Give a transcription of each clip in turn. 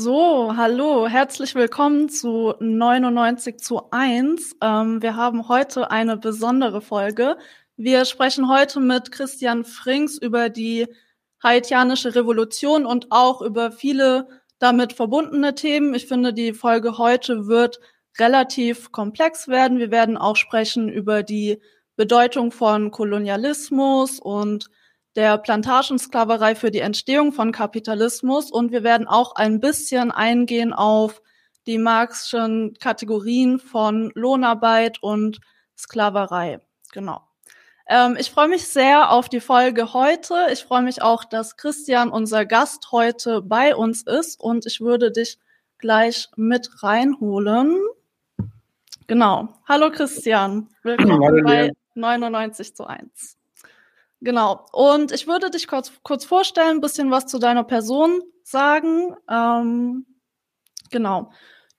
So, hallo, herzlich willkommen zu 99 zu 1. Ähm, wir haben heute eine besondere Folge. Wir sprechen heute mit Christian Frings über die haitianische Revolution und auch über viele damit verbundene Themen. Ich finde, die Folge heute wird relativ komplex werden. Wir werden auch sprechen über die Bedeutung von Kolonialismus und der Plantagensklaverei für die Entstehung von Kapitalismus und wir werden auch ein bisschen eingehen auf die Marxischen Kategorien von Lohnarbeit und Sklaverei. Genau. Ähm, ich freue mich sehr auf die Folge heute. Ich freue mich auch, dass Christian, unser Gast, heute bei uns ist und ich würde dich gleich mit reinholen. Genau. Hallo Christian. Willkommen Hallo, bei 99 zu 1. Genau. Und ich würde dich kurz, kurz vorstellen, bisschen was zu deiner Person sagen. Ähm, genau.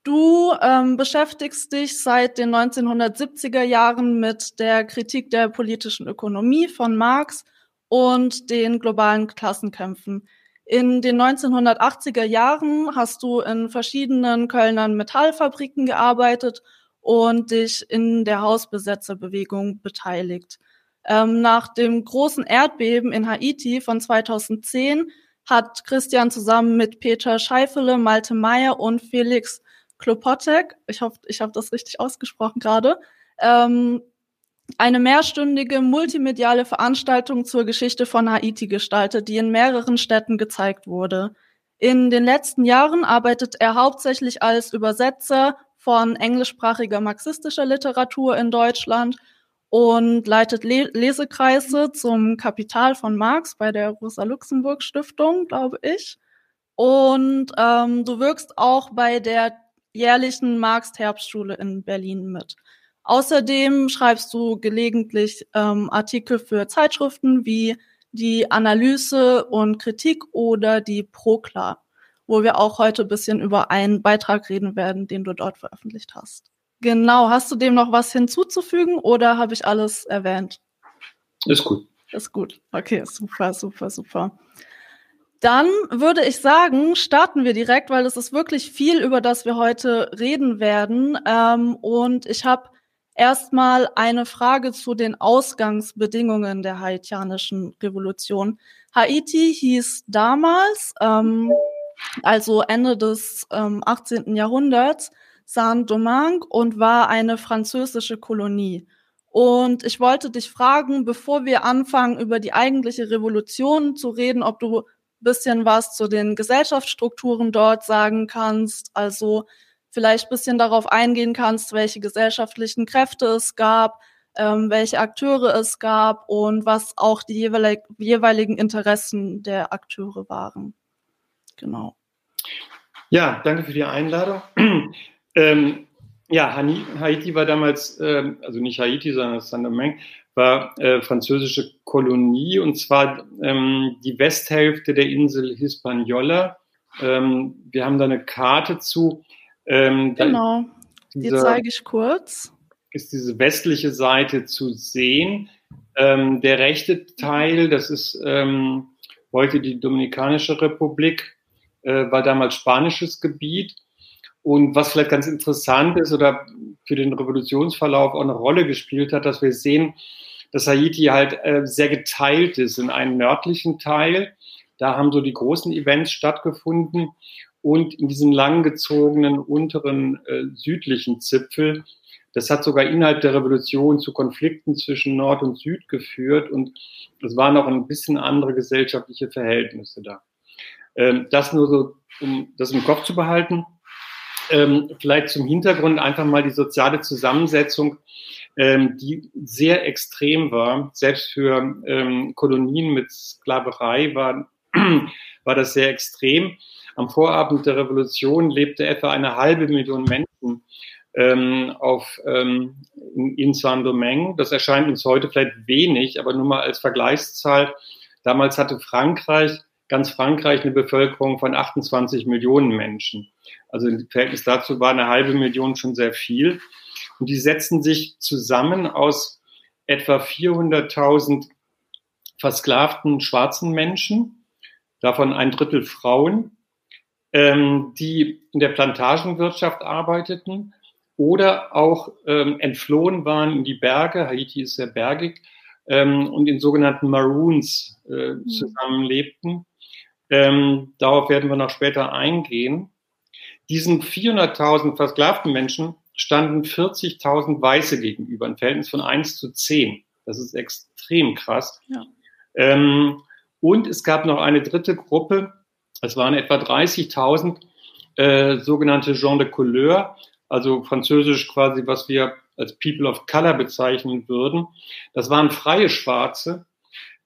Du ähm, beschäftigst dich seit den 1970er Jahren mit der Kritik der politischen Ökonomie von Marx und den globalen Klassenkämpfen. In den 1980er Jahren hast du in verschiedenen Kölner Metallfabriken gearbeitet und dich in der Hausbesetzerbewegung beteiligt. Ähm, nach dem großen Erdbeben in Haiti von 2010 hat Christian zusammen mit Peter Scheifele, Malte Meyer und Felix Klopotek, ich hoffe, ich habe das richtig ausgesprochen gerade, ähm, eine mehrstündige multimediale Veranstaltung zur Geschichte von Haiti gestaltet, die in mehreren Städten gezeigt wurde. In den letzten Jahren arbeitet er hauptsächlich als Übersetzer von englischsprachiger marxistischer Literatur in Deutschland und leitet Le Lesekreise zum Kapital von Marx bei der Rosa-Luxemburg-Stiftung, glaube ich. Und ähm, du wirkst auch bei der jährlichen Marx-Herbstschule in Berlin mit. Außerdem schreibst du gelegentlich ähm, Artikel für Zeitschriften wie die Analyse und Kritik oder die Prokla, wo wir auch heute bisschen über einen Beitrag reden werden, den du dort veröffentlicht hast. Genau, hast du dem noch was hinzuzufügen oder habe ich alles erwähnt? Ist gut. Ist gut. Okay, super, super, super. Dann würde ich sagen, starten wir direkt, weil es ist wirklich viel, über das wir heute reden werden. Ähm, und ich habe erstmal eine Frage zu den Ausgangsbedingungen der haitianischen Revolution. Haiti hieß damals, ähm, also Ende des ähm, 18. Jahrhunderts, Saint-Domingue und war eine französische Kolonie. Und ich wollte dich fragen, bevor wir anfangen, über die eigentliche Revolution zu reden, ob du bisschen was zu den Gesellschaftsstrukturen dort sagen kannst, also vielleicht bisschen darauf eingehen kannst, welche gesellschaftlichen Kräfte es gab, ähm, welche Akteure es gab und was auch die jeweilig, jeweiligen Interessen der Akteure waren. Genau. Ja, danke für die Einladung. Ähm, ja, Haiti war damals, äh, also nicht Haiti, sondern Saint-Domingue, war äh, französische Kolonie und zwar ähm, die Westhälfte der Insel Hispaniola. Ähm, wir haben da eine Karte zu. Ähm, genau, die zeige ich kurz. Ist diese westliche Seite zu sehen. Ähm, der rechte Teil, das ist ähm, heute die Dominikanische Republik, äh, war damals spanisches Gebiet. Und was vielleicht ganz interessant ist oder für den Revolutionsverlauf auch eine Rolle gespielt hat, dass wir sehen, dass Haiti halt äh, sehr geteilt ist in einen nördlichen Teil. Da haben so die großen Events stattgefunden und in diesen langgezogenen unteren äh, südlichen Zipfel. Das hat sogar innerhalb der Revolution zu Konflikten zwischen Nord und Süd geführt und es waren auch ein bisschen andere gesellschaftliche Verhältnisse da. Ähm, das nur so, um das im Kopf zu behalten. Ähm, vielleicht zum Hintergrund einfach mal die soziale Zusammensetzung, ähm, die sehr extrem war. Selbst für ähm, Kolonien mit Sklaverei war, war das sehr extrem. Am Vorabend der Revolution lebte etwa eine halbe Million Menschen ähm, auf, ähm, in, in Saint-Domingue. Das erscheint uns heute vielleicht wenig, aber nur mal als Vergleichszahl. Damals hatte Frankreich ganz Frankreich eine Bevölkerung von 28 Millionen Menschen. Also im Verhältnis dazu war eine halbe Million schon sehr viel. Und die setzen sich zusammen aus etwa 400.000 versklavten schwarzen Menschen, davon ein Drittel Frauen, ähm, die in der Plantagenwirtschaft arbeiteten oder auch ähm, entflohen waren in die Berge. Haiti ist sehr bergig ähm, und in sogenannten Maroons äh, mhm. zusammenlebten. Ähm, darauf werden wir noch später eingehen. Diesen 400.000 versklavten Menschen standen 40.000 Weiße gegenüber, ein Verhältnis von 1 zu 10. Das ist extrem krass. Ja. Ähm, und es gab noch eine dritte Gruppe, es waren etwa 30.000 äh, sogenannte Gens de Couleur, also französisch quasi, was wir als People of Color bezeichnen würden. Das waren freie Schwarze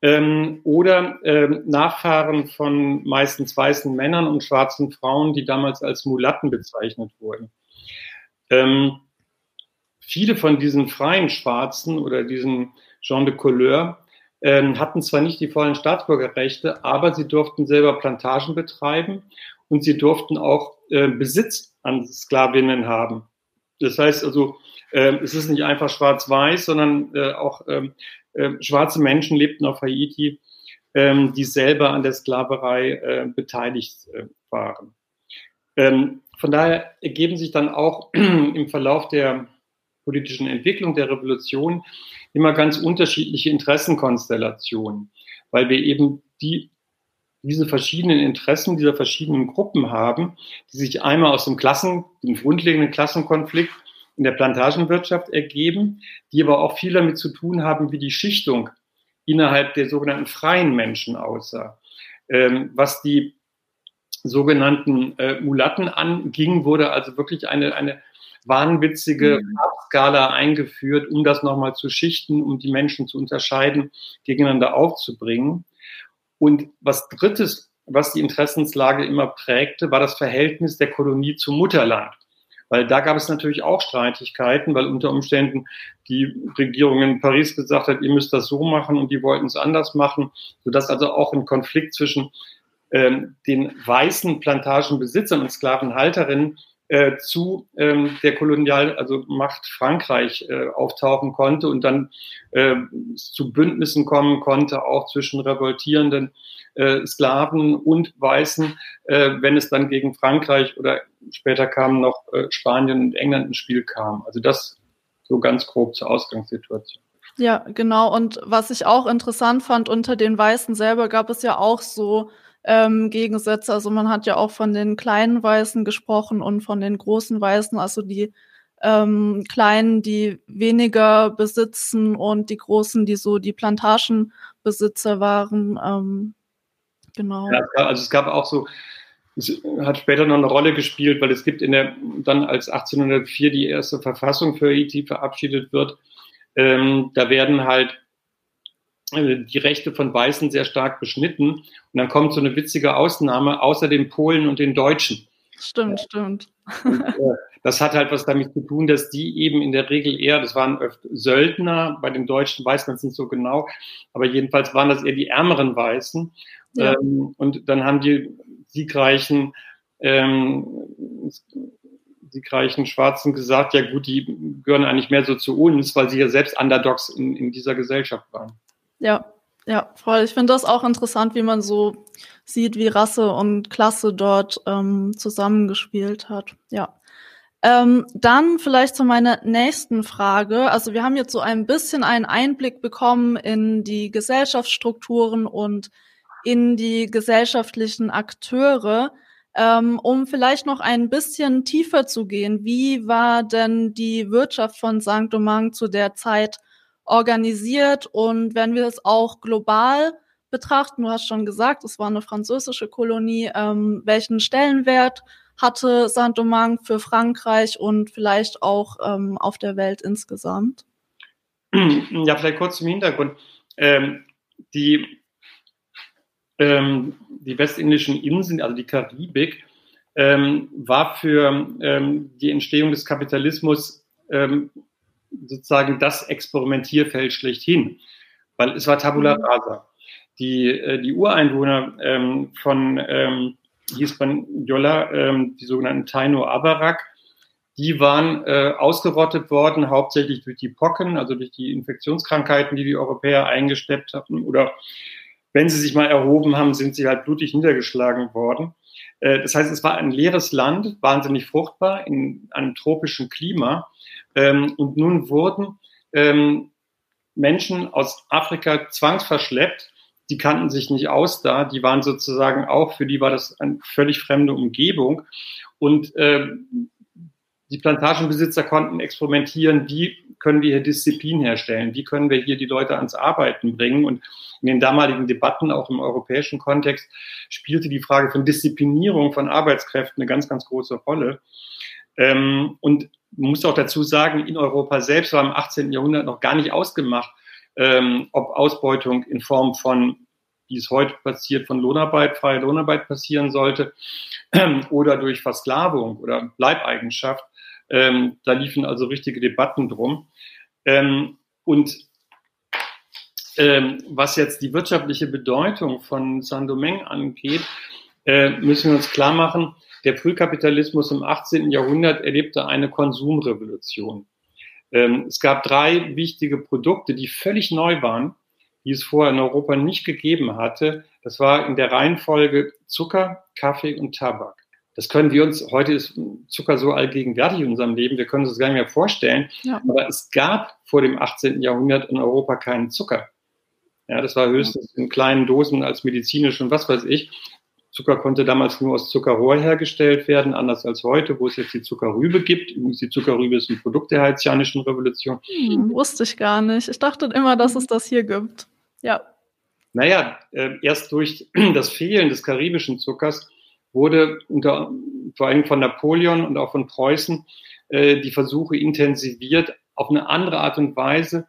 ähm, oder ähm, Nachfahren von meistens weißen Männern und schwarzen Frauen, die damals als Mulatten bezeichnet wurden. Ähm, viele von diesen freien Schwarzen oder diesen Gens de Couleur ähm, hatten zwar nicht die vollen Staatsbürgerrechte, aber sie durften selber Plantagen betreiben und sie durften auch äh, Besitz an Sklavinnen haben. Das heißt also, äh, es ist nicht einfach schwarz-weiß, sondern äh, auch ähm, äh, schwarze Menschen lebten auf Haiti, äh, die selber an der Sklaverei äh, beteiligt äh, waren. Ähm, von daher ergeben sich dann auch im Verlauf der politischen Entwicklung der Revolution immer ganz unterschiedliche Interessenkonstellationen, weil wir eben die, diese verschiedenen Interessen dieser verschiedenen Gruppen haben, die sich einmal aus dem Klassen, dem grundlegenden Klassenkonflikt in der Plantagenwirtschaft ergeben, die aber auch viel damit zu tun haben, wie die Schichtung innerhalb der sogenannten freien Menschen aussah. Ähm, was die sogenannten äh, Mulatten anging, wurde also wirklich eine, eine wahnwitzige mhm. Farbskala eingeführt, um das nochmal zu schichten, um die Menschen zu unterscheiden, gegeneinander aufzubringen. Und was Drittes, was die Interessenslage immer prägte, war das Verhältnis der Kolonie zum Mutterland. Weil da gab es natürlich auch Streitigkeiten, weil unter Umständen die Regierung in Paris gesagt hat, ihr müsst das so machen und die wollten es anders machen, sodass also auch ein Konflikt zwischen ähm, den weißen Plantagenbesitzern und Sklavenhalterinnen äh, zu ähm, der Kolonial, also Macht Frankreich äh, auftauchen konnte und dann äh, zu Bündnissen kommen konnte, auch zwischen revoltierenden äh, Sklaven und Weißen, äh, wenn es dann gegen Frankreich oder später kamen noch äh, Spanien und England ins Spiel kam. Also das so ganz grob zur Ausgangssituation. Ja, genau. Und was ich auch interessant fand, unter den Weißen selber gab es ja auch so ähm, Gegensätze. Also man hat ja auch von den kleinen Weißen gesprochen und von den großen Weißen, also die ähm, Kleinen, die weniger besitzen und die Großen, die so die Plantagenbesitzer waren. Ähm, genau. Ja, also es gab auch so, es hat später noch eine Rolle gespielt, weil es gibt in der, dann als 1804 die erste Verfassung für Haiti verabschiedet wird, ähm, da werden halt die Rechte von Weißen sehr stark beschnitten. Und dann kommt so eine witzige Ausnahme, außer den Polen und den Deutschen. Stimmt, stimmt. Und, äh, das hat halt was damit zu tun, dass die eben in der Regel eher, das waren öfter Söldner, bei den Deutschen weiß man es nicht so genau, aber jedenfalls waren das eher die ärmeren Weißen. Ja. Ähm, und dann haben die siegreichen, ähm, siegreichen Schwarzen gesagt, ja gut, die gehören eigentlich mehr so zu uns, weil sie ja selbst Underdogs in, in dieser Gesellschaft waren. Ja, ja, voll. Ich finde das auch interessant, wie man so sieht, wie Rasse und Klasse dort ähm, zusammengespielt hat. Ja. Ähm, dann vielleicht zu meiner nächsten Frage. Also wir haben jetzt so ein bisschen einen Einblick bekommen in die Gesellschaftsstrukturen und in die gesellschaftlichen Akteure. Ähm, um vielleicht noch ein bisschen tiefer zu gehen, wie war denn die Wirtschaft von Saint-Domingue zu der Zeit organisiert. Und wenn wir es auch global betrachten, du hast schon gesagt, es war eine französische Kolonie, ähm, welchen Stellenwert hatte Saint-Domingue für Frankreich und vielleicht auch ähm, auf der Welt insgesamt? Ja, vielleicht kurz zum Hintergrund. Ähm, die, ähm, die westindischen Inseln, also die Karibik, ähm, war für ähm, die Entstehung des Kapitalismus sozusagen das Experimentierfeld schlechthin, weil es war Tabula mhm. rasa. Die, äh, die Ureinwohner ähm, von ähm, Hispaniola, ähm, die sogenannten Taino Abarak, die waren äh, ausgerottet worden, hauptsächlich durch die Pocken, also durch die Infektionskrankheiten, die die Europäer eingesteppt hatten. Oder wenn sie sich mal erhoben haben, sind sie halt blutig niedergeschlagen worden. Äh, das heißt, es war ein leeres Land, wahnsinnig fruchtbar in einem tropischen Klima. Ähm, und nun wurden ähm, Menschen aus Afrika zwangsverschleppt. Die kannten sich nicht aus da. Die waren sozusagen auch, für die war das eine völlig fremde Umgebung. Und äh, die Plantagenbesitzer konnten experimentieren, wie können wir hier Disziplin herstellen, wie können wir hier die Leute ans Arbeiten bringen. Und in den damaligen Debatten, auch im europäischen Kontext, spielte die Frage von Disziplinierung von Arbeitskräften eine ganz, ganz große Rolle. Ähm, und man muss auch dazu sagen, in Europa selbst war im 18. Jahrhundert noch gar nicht ausgemacht, ähm, ob Ausbeutung in Form von, wie es heute passiert, von Lohnarbeit, freie Lohnarbeit passieren sollte oder durch Versklavung oder Leibeigenschaft. Ähm, da liefen also richtige Debatten drum. Ähm, und ähm, was jetzt die wirtschaftliche Bedeutung von Saint-Domingue angeht, äh, müssen wir uns klar machen, der Frühkapitalismus im 18. Jahrhundert erlebte eine Konsumrevolution. Ähm, es gab drei wichtige Produkte, die völlig neu waren, die es vorher in Europa nicht gegeben hatte. Das war in der Reihenfolge Zucker, Kaffee und Tabak. Das können wir uns, heute ist Zucker so allgegenwärtig in unserem Leben, wir können uns das gar nicht mehr vorstellen. Ja. Aber es gab vor dem 18. Jahrhundert in Europa keinen Zucker. Ja, das war höchstens in kleinen Dosen als medizinisch und was weiß ich. Zucker konnte damals nur aus Zuckerrohr hergestellt werden, anders als heute, wo es jetzt die Zuckerrübe gibt. Übrigens, die Zuckerrübe ist ein Produkt der haitianischen Revolution. Hm, wusste ich gar nicht. Ich dachte immer, dass es das hier gibt. Ja. Naja, äh, erst durch das Fehlen des karibischen Zuckers wurde unter, vor allem von Napoleon und auch von Preußen äh, die Versuche intensiviert, auf eine andere Art und Weise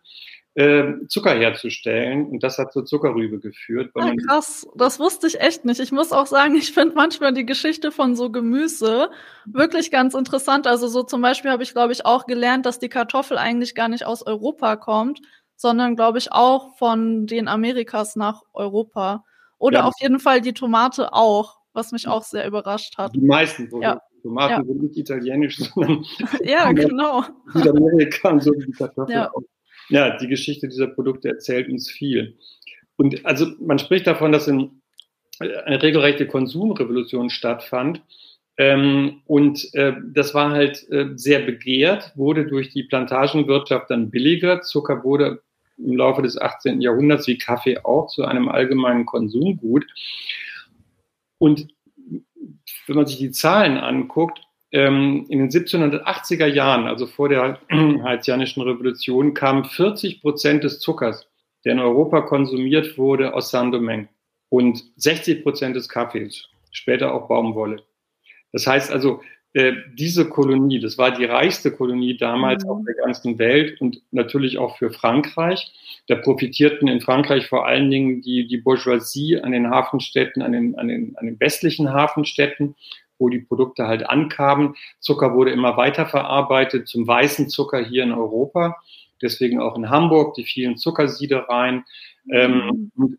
Zucker herzustellen. Und das hat zur Zuckerrübe geführt. Ah, krass, das wusste ich echt nicht. Ich muss auch sagen, ich finde manchmal die Geschichte von so Gemüse wirklich ganz interessant. Also so zum Beispiel habe ich, glaube ich, auch gelernt, dass die Kartoffel eigentlich gar nicht aus Europa kommt, sondern, glaube ich, auch von den Amerikas nach Europa. Oder ja, auf jeden Fall die Tomate auch, was mich auch sehr überrascht hat. Die meisten ja. Tomaten ja. sind nicht italienisch, sondern ja, genau. Südamerika und so wie die Kartoffel ja. auch ja, die Geschichte dieser Produkte erzählt uns viel. Und also man spricht davon, dass in, eine regelrechte Konsumrevolution stattfand. Ähm, und äh, das war halt äh, sehr begehrt, wurde durch die Plantagenwirtschaft dann billiger. Zucker wurde im Laufe des 18. Jahrhunderts wie Kaffee auch zu einem allgemeinen Konsumgut. Und wenn man sich die Zahlen anguckt, in den 1780er Jahren, also vor der haitianischen Revolution, kamen 40 Prozent des Zuckers, der in Europa konsumiert wurde, aus Saint-Domingue und 60 Prozent des Kaffees, später auch Baumwolle. Das heißt also, äh, diese Kolonie, das war die reichste Kolonie damals mhm. auf der ganzen Welt und natürlich auch für Frankreich. Da profitierten in Frankreich vor allen Dingen die, die Bourgeoisie an den Hafenstädten, an den, an, den, an den westlichen Hafenstädten wo die Produkte halt ankamen. Zucker wurde immer weiter verarbeitet zum weißen Zucker hier in Europa. Deswegen auch in Hamburg die vielen Zuckersiedereien. Ähm, mhm.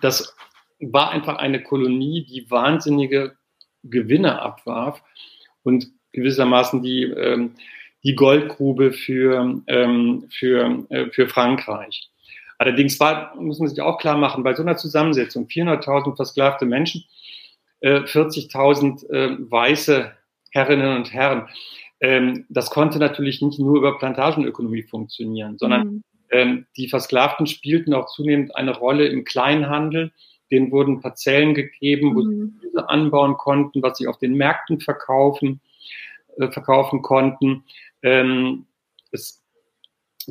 das war einfach eine Kolonie, die wahnsinnige Gewinne abwarf und gewissermaßen die, ähm, die Goldgrube für, ähm, für, äh, für Frankreich. Allerdings war, muss man sich auch klar machen, bei so einer Zusammensetzung 400.000 versklavte Menschen, 40.000 äh, äh, weiße Herrinnen und Herren. Ähm, das konnte natürlich nicht nur über Plantagenökonomie funktionieren, sondern mhm. ähm, die Versklavten spielten auch zunehmend eine Rolle im Kleinhandel. Denen wurden Parzellen gegeben, wo mhm. sie Gemüse anbauen konnten, was sie auf den Märkten verkaufen, äh, verkaufen konnten. Ähm, es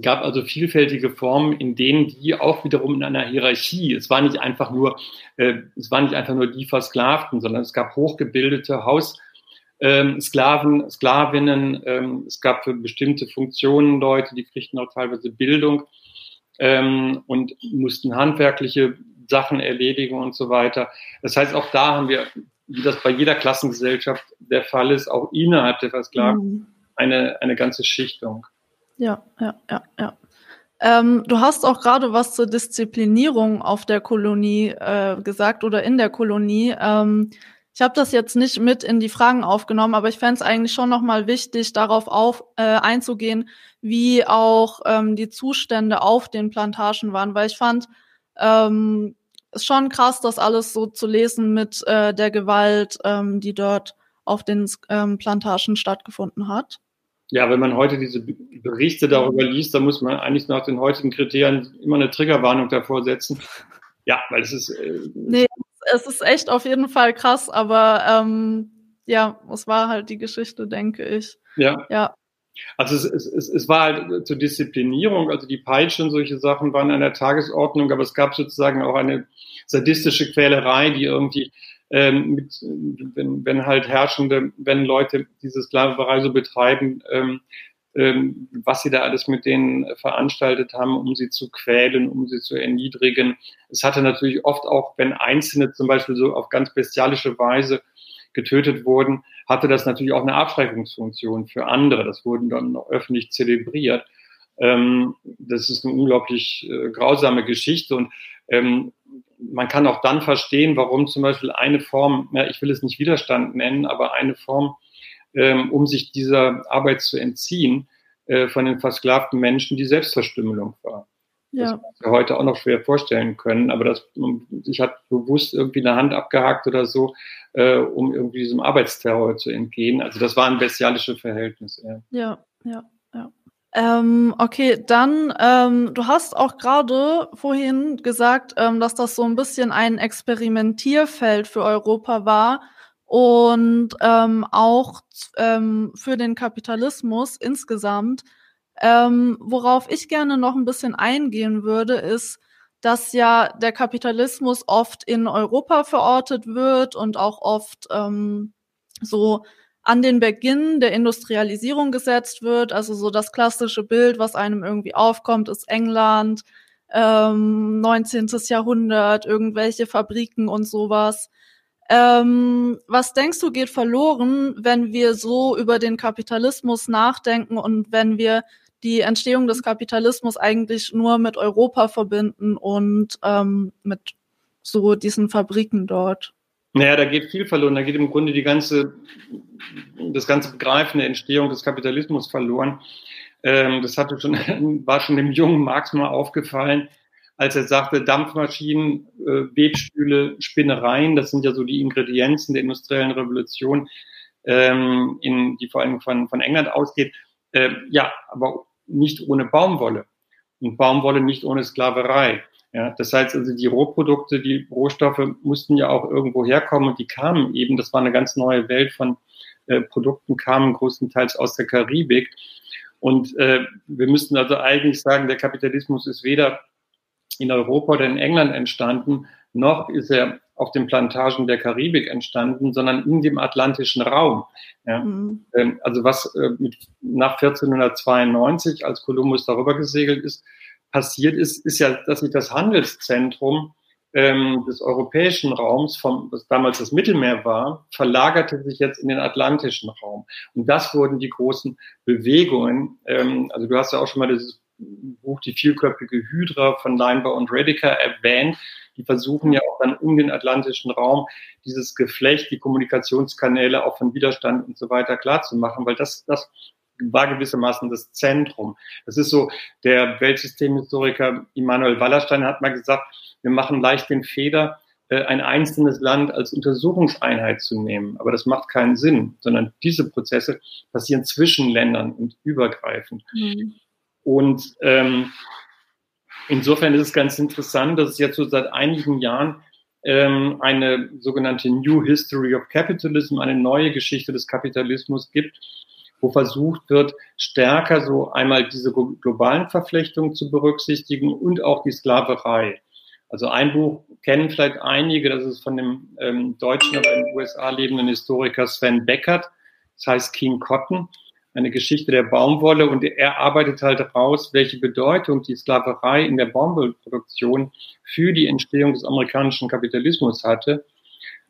gab also vielfältige Formen, in denen die auch wiederum in einer Hierarchie, es war nicht einfach nur, äh, es waren nicht einfach nur die Versklavten, sondern es gab hochgebildete Haussklaven, ähm, Sklavinnen, ähm, es gab für bestimmte Funktionen Leute, die kriegten auch teilweise Bildung ähm, und mussten handwerkliche Sachen erledigen und so weiter. Das heißt, auch da haben wir, wie das bei jeder Klassengesellschaft der Fall ist, auch innerhalb der Versklavten mhm. eine, eine ganze Schichtung. Ja, ja, ja, ja. Ähm, du hast auch gerade was zur Disziplinierung auf der Kolonie äh, gesagt oder in der Kolonie. Ähm, ich habe das jetzt nicht mit in die Fragen aufgenommen, aber ich fände es eigentlich schon nochmal wichtig, darauf auf, äh, einzugehen, wie auch ähm, die Zustände auf den Plantagen waren, weil ich fand, ähm, schon krass, das alles so zu lesen mit äh, der Gewalt, ähm, die dort auf den ähm, Plantagen stattgefunden hat. Ja, wenn man heute diese Berichte darüber liest, dann muss man eigentlich nach den heutigen Kriterien immer eine Triggerwarnung davor setzen. Ja, weil es ist. Äh, nee, es ist echt auf jeden Fall krass, aber ähm, ja, es war halt die Geschichte, denke ich. Ja. Ja. Also es, es, es, es war halt zur Disziplinierung, also die Peitsche und solche Sachen waren an der Tagesordnung, aber es gab sozusagen auch eine sadistische Quälerei, die irgendwie ähm, mit, wenn, wenn halt Herrschende, wenn Leute diese Sklaverei so betreiben, ähm, ähm, was sie da alles mit denen veranstaltet haben, um sie zu quälen, um sie zu erniedrigen. Es hatte natürlich oft auch, wenn Einzelne zum Beispiel so auf ganz bestialische Weise getötet wurden, hatte das natürlich auch eine Abschreckungsfunktion für andere. Das wurden dann noch öffentlich zelebriert. Ähm, das ist eine unglaublich äh, grausame Geschichte und ähm, man kann auch dann verstehen, warum zum Beispiel eine Form, ja, ich will es nicht Widerstand nennen, aber eine Form, ähm, um sich dieser Arbeit zu entziehen, äh, von den versklavten Menschen die Selbstverstümmelung war. Ja. Das wir heute auch noch schwer vorstellen können, aber das, ich hat bewusst irgendwie eine Hand abgehakt oder so, äh, um irgendwie diesem Arbeitsterror zu entgehen. Also das waren bestialische Verhältnisse. Ja, ja, ja. ja. Ähm, okay, dann, ähm, du hast auch gerade vorhin gesagt, ähm, dass das so ein bisschen ein Experimentierfeld für Europa war und ähm, auch ähm, für den Kapitalismus insgesamt. Ähm, worauf ich gerne noch ein bisschen eingehen würde, ist, dass ja der Kapitalismus oft in Europa verortet wird und auch oft ähm, so an den Beginn der Industrialisierung gesetzt wird. Also so das klassische Bild, was einem irgendwie aufkommt, ist England, ähm, 19. Jahrhundert, irgendwelche Fabriken und sowas. Ähm, was denkst du geht verloren, wenn wir so über den Kapitalismus nachdenken und wenn wir die Entstehung des Kapitalismus eigentlich nur mit Europa verbinden und ähm, mit so diesen Fabriken dort. Naja, da geht viel verloren. Da geht im Grunde die ganze, das ganze Begreifen der Entstehung des Kapitalismus verloren. Ähm, das hatte schon, war schon dem jungen Marx mal aufgefallen, als er sagte, Dampfmaschinen, äh, Webstühle, Spinnereien, das sind ja so die Ingredienzen der industriellen Revolution, ähm, in, die vor allem von, von England ausgeht. Äh, ja, aber nicht ohne Baumwolle und Baumwolle nicht ohne Sklaverei. Ja, das heißt also, die Rohprodukte, die Rohstoffe mussten ja auch irgendwo herkommen und die kamen eben, das war eine ganz neue Welt von äh, Produkten, kamen größtenteils aus der Karibik. Und äh, wir müssten also eigentlich sagen, der Kapitalismus ist weder in Europa oder in England entstanden, noch ist er auf den Plantagen der Karibik entstanden, sondern in dem atlantischen Raum. Ja. Mhm. Ähm, also was äh, mit, nach 1492, als Kolumbus darüber gesegelt ist, passiert ist, ist ja, dass sich das Handelszentrum ähm, des europäischen Raums, vom, was damals das Mittelmeer war, verlagerte sich jetzt in den atlantischen Raum. Und das wurden die großen Bewegungen. Ähm, also du hast ja auch schon mal dieses Buch Die vielköpfige Hydra von Leinbauer und Rediker erwähnt. Die versuchen ja auch dann um den atlantischen Raum dieses Geflecht, die Kommunikationskanäle auch von Widerstand und so weiter klarzumachen, weil das, das war gewissermaßen das Zentrum. Das ist so, der Weltsystemhistoriker Immanuel Wallerstein hat mal gesagt, wir machen leicht den Fehler, äh, ein einzelnes Land als Untersuchungseinheit zu nehmen. Aber das macht keinen Sinn, sondern diese Prozesse passieren zwischen Ländern und übergreifend. Mhm. Und ähm, insofern ist es ganz interessant, dass es jetzt so seit einigen Jahren ähm, eine sogenannte New History of Capitalism, eine neue Geschichte des Kapitalismus gibt, wo versucht wird, stärker so einmal diese globalen Verflechtungen zu berücksichtigen und auch die Sklaverei. Also ein Buch kennen vielleicht einige, das ist von dem ähm, deutschen, aber in den USA lebenden Historiker Sven Beckert, das heißt King Cotton eine Geschichte der Baumwolle und er arbeitet halt raus, welche Bedeutung die Sklaverei in der Baumwollproduktion für die Entstehung des amerikanischen Kapitalismus hatte.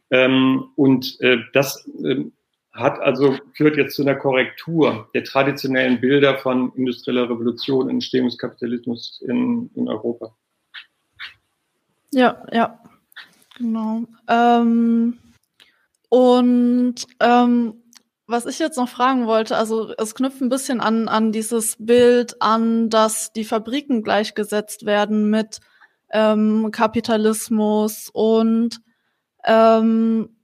Ähm, und äh, das äh, hat also führt jetzt zu einer Korrektur der traditionellen Bilder von industrieller Revolution und Entstehung des Kapitalismus in, in Europa. Ja, ja, genau. Ähm, und ähm, was ich jetzt noch fragen wollte, also es knüpft ein bisschen an, an dieses Bild an, dass die Fabriken gleichgesetzt werden mit ähm, Kapitalismus und ähm,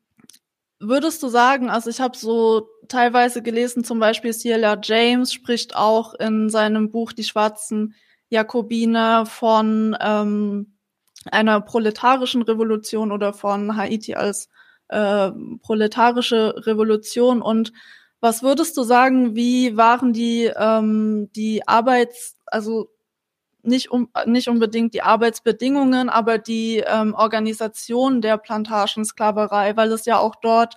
würdest du sagen, also ich habe so teilweise gelesen, zum Beispiel Celia James spricht auch in seinem Buch Die schwarzen Jakobiner von ähm, einer proletarischen Revolution oder von Haiti als äh, proletarische Revolution. Und was würdest du sagen, wie waren die, ähm, die Arbeits-, also nicht, um, nicht unbedingt die Arbeitsbedingungen, aber die ähm, Organisation der Plantagensklaverei, weil es ja auch dort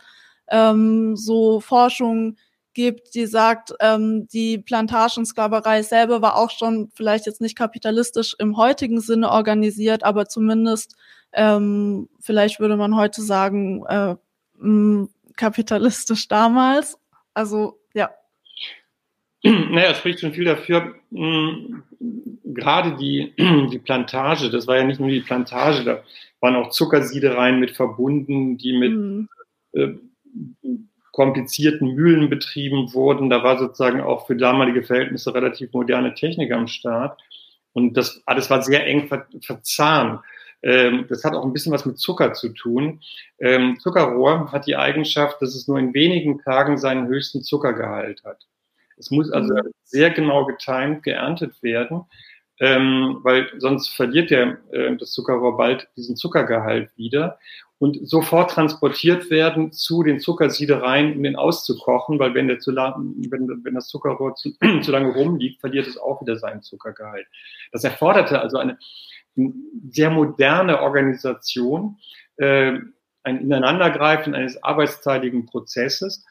ähm, so Forschung gibt, die sagt, ähm, die Plantagensklaverei selber war auch schon vielleicht jetzt nicht kapitalistisch im heutigen Sinne organisiert, aber zumindest ähm, vielleicht würde man heute sagen, äh, mh, kapitalistisch damals. Also ja. Naja, es spricht schon viel dafür, mh, gerade die, die Plantage, das war ja nicht nur die Plantage, da waren auch Zuckersiedereien mit verbunden, die mit mhm. äh, komplizierten Mühlen betrieben wurden. Da war sozusagen auch für damalige Verhältnisse relativ moderne Technik am Start. Und das alles war sehr eng ver verzahnt. Ähm, das hat auch ein bisschen was mit Zucker zu tun. Ähm, Zuckerrohr hat die Eigenschaft, dass es nur in wenigen Tagen seinen höchsten Zuckergehalt hat. Es muss also mhm. sehr genau getimt geerntet werden, ähm, weil sonst verliert der, äh, das Zuckerrohr bald diesen Zuckergehalt wieder und sofort transportiert werden zu den Zuckersiedereien, um den auszukochen, weil wenn, der zu lang, wenn, wenn das Zuckerrohr zu, zu lange rumliegt, verliert es auch wieder seinen Zuckergehalt. Das erforderte also eine sehr moderne Organisation, äh, ein Ineinandergreifen eines arbeitsteiligen Prozesses,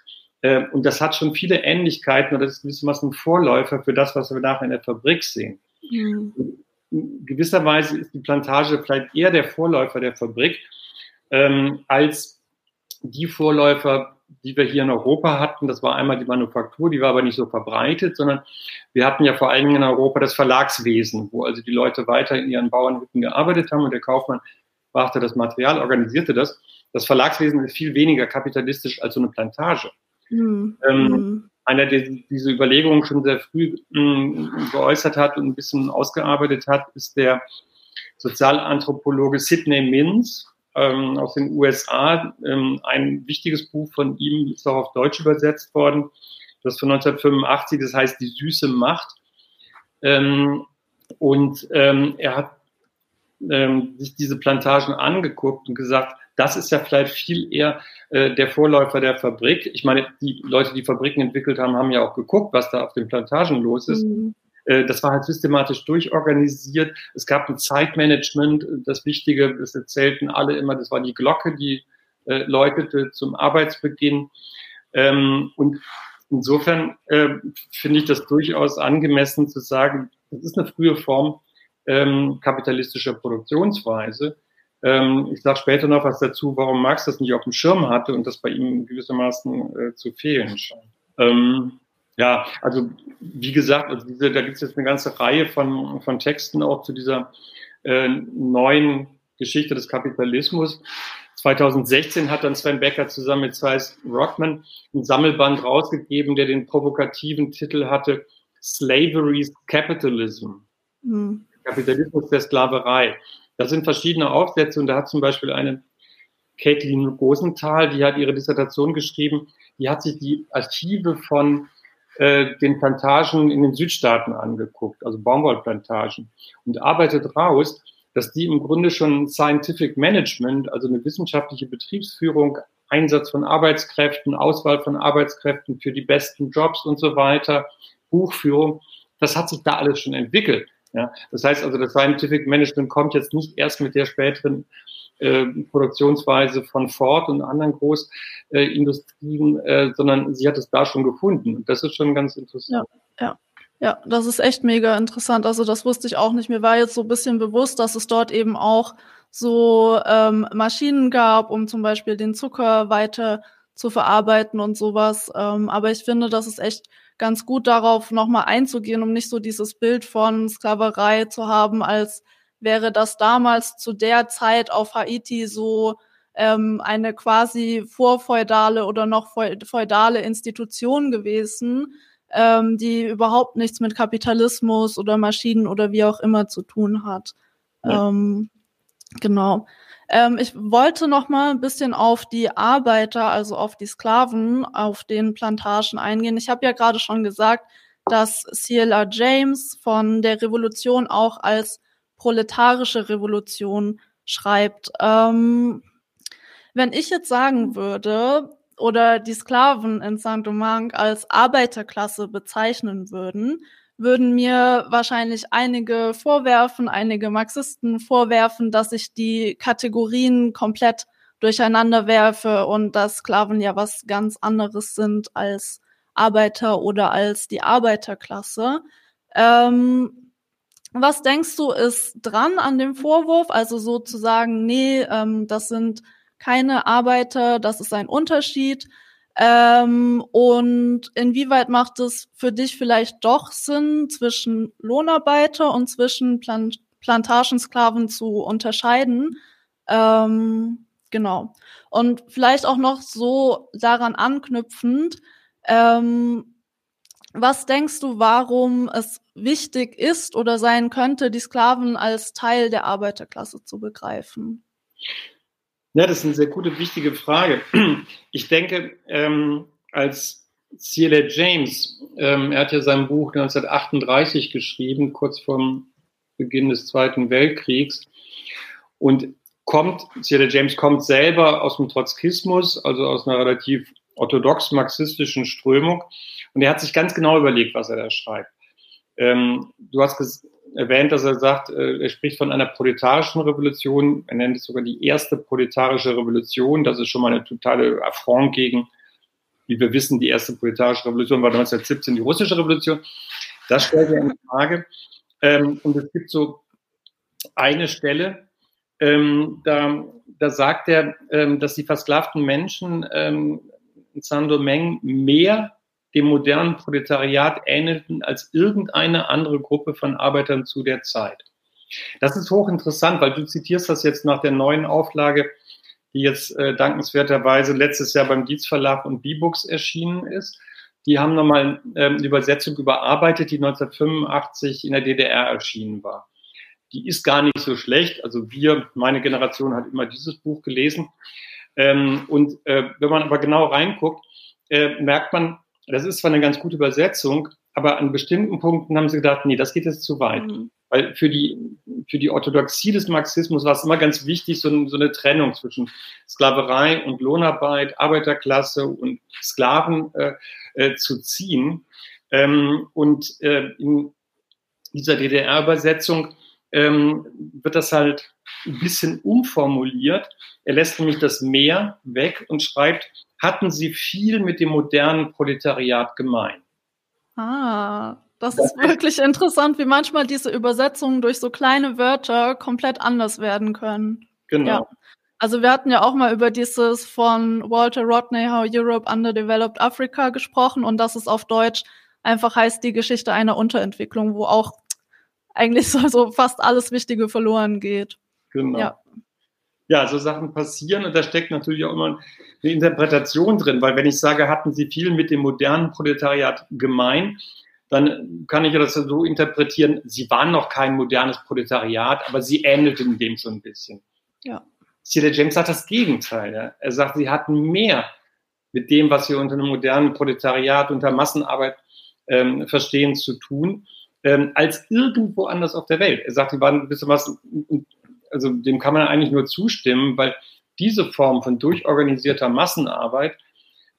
und das hat schon viele Ähnlichkeiten und das ist gewissermaßen ein Vorläufer für das, was wir nachher in der Fabrik sehen. Mhm. Gewisserweise ist die Plantage vielleicht eher der Vorläufer der Fabrik ähm, als die Vorläufer, die wir hier in Europa hatten. Das war einmal die Manufaktur, die war aber nicht so verbreitet, sondern wir hatten ja vor allen Dingen in Europa das Verlagswesen, wo also die Leute weiter in ihren Bauernhütten gearbeitet haben und der Kaufmann brachte das Material, organisierte das. Das Verlagswesen ist viel weniger kapitalistisch als so eine Plantage. Mhm. Ähm, hm. einer, der diese Überlegungen schon sehr früh mh, geäußert hat und ein bisschen ausgearbeitet hat, ist der Sozialanthropologe Sidney Mintz ähm, aus den USA. Ähm, ein wichtiges Buch von ihm ist auch auf Deutsch übersetzt worden. Das von 1985, das heißt Die süße Macht. Ähm, und ähm, er hat ähm, sich diese Plantagen angeguckt und gesagt, das ist ja vielleicht viel eher äh, der Vorläufer der Fabrik. Ich meine, die Leute, die Fabriken entwickelt haben, haben ja auch geguckt, was da auf den Plantagen los ist. Mhm. Äh, das war halt systematisch durchorganisiert. Es gab ein Zeitmanagement. Das Wichtige, das erzählten alle immer, das war die Glocke, die äh, läutete zum Arbeitsbeginn. Ähm, und insofern äh, finde ich das durchaus angemessen zu sagen, das ist eine frühe Form ähm, kapitalistischer Produktionsweise. Ähm, ich sage später noch was dazu, warum Marx das nicht auf dem Schirm hatte und das bei ihm gewissermaßen äh, zu fehlen scheint. Ähm, ja, also wie gesagt, also diese, da gibt es jetzt eine ganze Reihe von, von Texten auch zu dieser äh, neuen Geschichte des Kapitalismus. 2016 hat dann Sven Becker zusammen mit Zeiss Rockman ein Sammelband rausgegeben, der den provokativen Titel hatte Slavery's Capitalism. Mhm. Kapitalismus der Sklaverei. Das sind verschiedene Aufsätze und da hat zum Beispiel eine Caitlin Rosenthal, die hat ihre Dissertation geschrieben, die hat sich die Archive von äh, den Plantagen in den Südstaaten angeguckt, also Baumwollplantagen, und arbeitet raus, dass die im Grunde schon Scientific Management, also eine wissenschaftliche Betriebsführung, Einsatz von Arbeitskräften, Auswahl von Arbeitskräften für die besten Jobs und so weiter, Buchführung, das hat sich da alles schon entwickelt. Ja, das heißt also, das Scientific Management kommt jetzt nicht erst mit der späteren äh, Produktionsweise von Ford und anderen Großindustrien, äh, sondern sie hat es da schon gefunden. Und das ist schon ganz interessant. Ja, ja. Ja, das ist echt mega interessant. Also das wusste ich auch nicht. Mir war jetzt so ein bisschen bewusst, dass es dort eben auch so ähm, Maschinen gab, um zum Beispiel den Zucker weiter zu verarbeiten und sowas. Ähm, aber ich finde, das ist echt ganz gut darauf nochmal einzugehen, um nicht so dieses Bild von Sklaverei zu haben, als wäre das damals zu der Zeit auf Haiti so ähm, eine quasi vorfeudale oder noch feudale Institution gewesen, ähm, die überhaupt nichts mit Kapitalismus oder Maschinen oder wie auch immer zu tun hat. Ja. Ähm, genau. Ähm, ich wollte noch mal ein bisschen auf die Arbeiter, also auf die Sklaven auf den Plantagen eingehen. Ich habe ja gerade schon gesagt, dass C.L.R. James von der Revolution auch als proletarische Revolution schreibt. Ähm, wenn ich jetzt sagen würde, oder die Sklaven in Saint-Domingue als Arbeiterklasse bezeichnen würden, würden mir wahrscheinlich einige vorwerfen, einige Marxisten vorwerfen, dass ich die Kategorien komplett durcheinander werfe und dass Sklaven ja was ganz anderes sind als Arbeiter oder als die Arbeiterklasse. Ähm, was denkst du, ist dran an dem Vorwurf? Also sozusagen, nee, ähm, das sind keine Arbeiter, das ist ein Unterschied. Ähm, und inwieweit macht es für dich vielleicht doch Sinn, zwischen Lohnarbeiter und zwischen Plan Plantagensklaven zu unterscheiden? Ähm, genau. Und vielleicht auch noch so daran anknüpfend, ähm, was denkst du, warum es wichtig ist oder sein könnte, die Sklaven als Teil der Arbeiterklasse zu begreifen? Ja, das ist eine sehr gute, wichtige Frage. Ich denke, ähm, als C.L. James, ähm, er hat ja sein Buch 1938 geschrieben, kurz vorm Beginn des Zweiten Weltkriegs, und kommt, C.L. James kommt selber aus dem Trotzkismus, also aus einer relativ orthodox marxistischen Strömung, und er hat sich ganz genau überlegt, was er da schreibt. Ähm, du hast erwähnt, dass er sagt, äh, er spricht von einer proletarischen Revolution. Er nennt es sogar die erste proletarische Revolution. Das ist schon mal eine totale Affront gegen, wie wir wissen, die erste proletarische Revolution war 1917 die russische Revolution. Das stellt er in Frage. Ähm, und es gibt so eine Stelle, ähm, da, da sagt er, ähm, dass die versklavten Menschen in Saint-Domingue mehr dem modernen Proletariat ähnelten als irgendeine andere Gruppe von Arbeitern zu der Zeit. Das ist hochinteressant, weil du zitierst das jetzt nach der neuen Auflage, die jetzt äh, dankenswerterweise letztes Jahr beim Dietz Verlag und B-Books erschienen ist. Die haben nochmal ähm, eine Übersetzung überarbeitet, die 1985 in der DDR erschienen war. Die ist gar nicht so schlecht. Also wir, meine Generation hat immer dieses Buch gelesen. Ähm, und äh, wenn man aber genau reinguckt, äh, merkt man, das ist zwar eine ganz gute Übersetzung, aber an bestimmten Punkten haben sie gedacht, nee, das geht jetzt zu weit. Mhm. Weil für die, für die Orthodoxie des Marxismus war es immer ganz wichtig, so, so eine Trennung zwischen Sklaverei und Lohnarbeit, Arbeiterklasse und Sklaven äh, äh, zu ziehen. Ähm, und äh, in dieser DDR-Übersetzung ähm, wird das halt ein bisschen umformuliert. Er lässt nämlich das Mehr weg und schreibt, hatten sie viel mit dem modernen Proletariat gemein. Ah, das ist wirklich interessant, wie manchmal diese Übersetzungen durch so kleine Wörter komplett anders werden können. Genau. Ja. Also wir hatten ja auch mal über dieses von Walter Rodney How Europe Underdeveloped Africa gesprochen und das ist auf Deutsch einfach heißt die Geschichte einer Unterentwicklung, wo auch eigentlich so, so fast alles Wichtige verloren geht. Genau. Ja ja, so Sachen passieren und da steckt natürlich auch immer eine Interpretation drin, weil wenn ich sage, hatten sie viel mit dem modernen Proletariat gemein, dann kann ich das so interpretieren, sie waren noch kein modernes Proletariat, aber sie ähnelten dem schon ein bisschen. Ja. Cedar James sagt das Gegenteil. Ja. Er sagt, sie hatten mehr mit dem, was wir unter einem modernen Proletariat, unter Massenarbeit ähm, verstehen, zu tun, ähm, als irgendwo anders auf der Welt. Er sagt, sie waren ein bisschen was also dem kann man eigentlich nur zustimmen, weil diese Form von durchorganisierter Massenarbeit,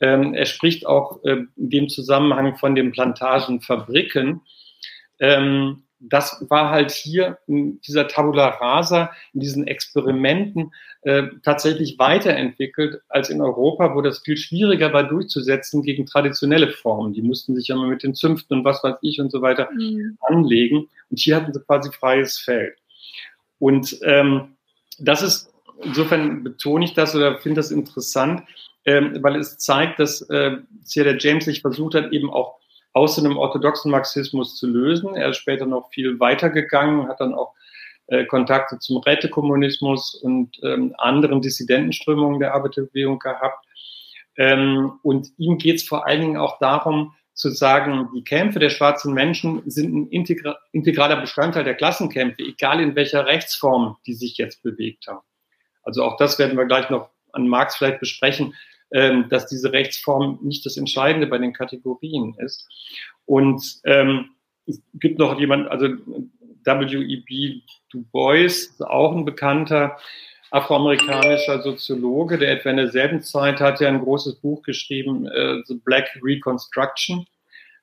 ähm, er spricht auch äh, in dem Zusammenhang von den Plantagenfabriken, ähm, das war halt hier in dieser Tabula Rasa, in diesen Experimenten äh, tatsächlich weiterentwickelt als in Europa, wo das viel schwieriger war durchzusetzen gegen traditionelle Formen. Die mussten sich ja mal mit den Zünften und was weiß ich und so weiter mhm. anlegen. Und hier hatten sie quasi freies Feld. Und ähm, das ist, insofern betone ich das oder finde das interessant, ähm, weil es zeigt, dass äh, C.L. James sich versucht hat, eben auch aus einem orthodoxen Marxismus zu lösen. Er ist später noch viel weiter gegangen, hat dann auch äh, Kontakte zum Rätekommunismus und ähm, anderen Dissidentenströmungen der Arbeiterbewegung gehabt. Ähm, und ihm geht es vor allen Dingen auch darum, zu sagen, die Kämpfe der schwarzen Menschen sind ein integra integraler Bestandteil der Klassenkämpfe, egal in welcher Rechtsform die sich jetzt bewegt haben. Also auch das werden wir gleich noch an Marx vielleicht besprechen, ähm, dass diese Rechtsform nicht das Entscheidende bei den Kategorien ist. Und ähm, es gibt noch jemand, also W.E.B. Du Bois, auch ein bekannter afroamerikanischer Soziologe, der etwa in derselben Zeit hat ja ein großes Buch geschrieben, äh, The Black Reconstruction,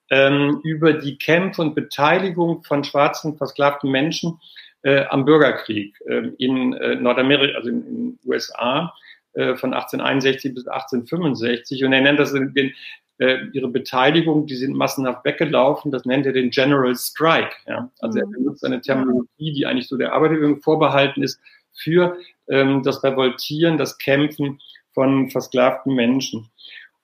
ähm, über die Kämpfe und Beteiligung von schwarzen, versklavten Menschen äh, am Bürgerkrieg äh, in äh, Nordamerika, also in den USA äh, von 1861 bis 1865. Und er nennt das den, äh, ihre Beteiligung, die sind massenhaft weggelaufen, das nennt er den General Strike. Ja? Also mhm. er benutzt eine Terminologie, die eigentlich so der Arbeiterbewegung vorbehalten ist, für ähm, das Revoltieren, das Kämpfen von versklavten Menschen.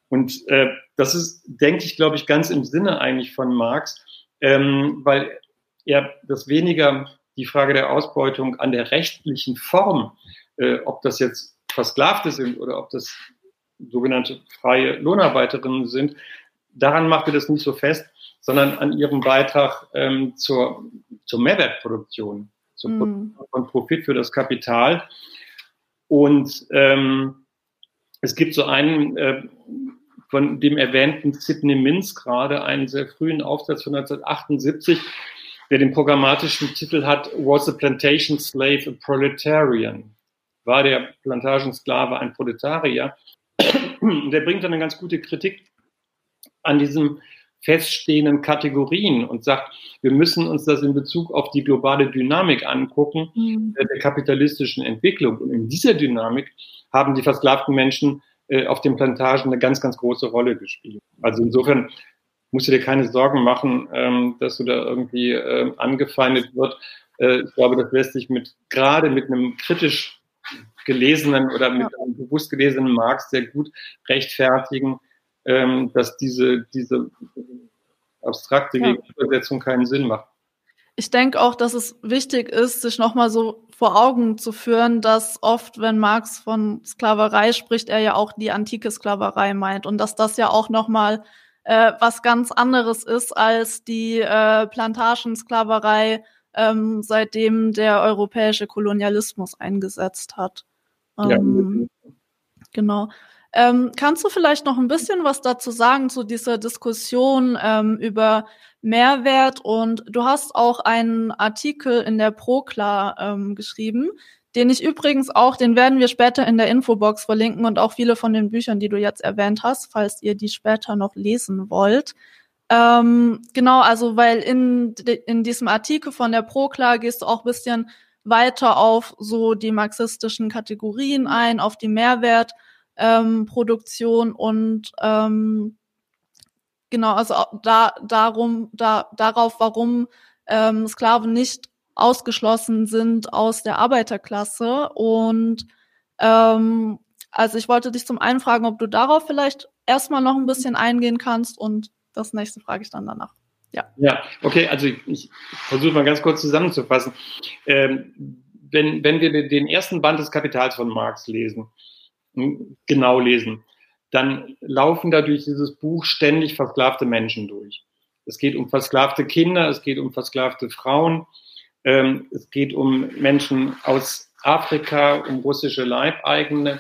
Und äh, das ist, denke ich, glaube ich, ganz im Sinne eigentlich von Marx, ähm, weil er das weniger die Frage der Ausbeutung an der rechtlichen Form, äh, ob das jetzt Versklavte sind oder ob das sogenannte freie Lohnarbeiterinnen sind, daran macht er das nicht so fest, sondern an ihrem Beitrag ähm, zur, zur Mehrwertproduktion zum von Profit für das Kapital. Und ähm, es gibt so einen äh, von dem erwähnten Sidney Mintz gerade einen sehr frühen Aufsatz von 1978, der den programmatischen Titel hat Was a Plantation Slave a Proletarian? War der Plantagensklave ein Proletarier? der bringt dann eine ganz gute Kritik an diesem feststehenden Kategorien und sagt, wir müssen uns das in Bezug auf die globale Dynamik angucken mhm. der kapitalistischen Entwicklung. Und in dieser Dynamik haben die versklavten Menschen äh, auf den Plantagen eine ganz, ganz große Rolle gespielt. Also insofern musst du dir keine Sorgen machen, ähm, dass du da irgendwie äh, angefeindet wird. Äh, ich glaube, das lässt sich mit gerade mit einem kritisch gelesenen oder mit einem bewusst gelesenen Marx sehr gut rechtfertigen, ähm, dass diese, diese abstrakte ja. Gegenübersetzung keinen Sinn macht. Ich denke auch, dass es wichtig ist, sich nochmal so vor Augen zu führen, dass oft, wenn Marx von Sklaverei spricht, er ja auch die antike Sklaverei meint und dass das ja auch nochmal äh, was ganz anderes ist als die äh, Plantagensklaverei, ähm, seitdem der europäische Kolonialismus eingesetzt hat. Ähm, ja. Genau. Ähm, kannst du vielleicht noch ein bisschen was dazu sagen zu dieser Diskussion ähm, über Mehrwert? Und du hast auch einen Artikel in der Prokla ähm, geschrieben, den ich übrigens auch, den werden wir später in der Infobox verlinken und auch viele von den Büchern, die du jetzt erwähnt hast, falls ihr die später noch lesen wollt. Ähm, genau, also weil in, in diesem Artikel von der Prokla gehst du auch bisschen weiter auf so die marxistischen Kategorien ein, auf die Mehrwert ähm, Produktion und ähm, genau, also da darum, da darauf, warum ähm, Sklaven nicht ausgeschlossen sind aus der Arbeiterklasse und ähm, also ich wollte dich zum einen fragen, ob du darauf vielleicht erstmal noch ein bisschen eingehen kannst und das nächste frage ich dann danach. Ja. Ja, okay, also ich, ich versuche mal ganz kurz zusammenzufassen. Ähm, wenn, wenn wir den ersten Band des Kapitals von Marx lesen, genau lesen, dann laufen da durch dieses Buch ständig versklavte Menschen durch. Es geht um versklavte Kinder, es geht um versklavte Frauen, ähm, es geht um Menschen aus Afrika, um russische Leibeigene.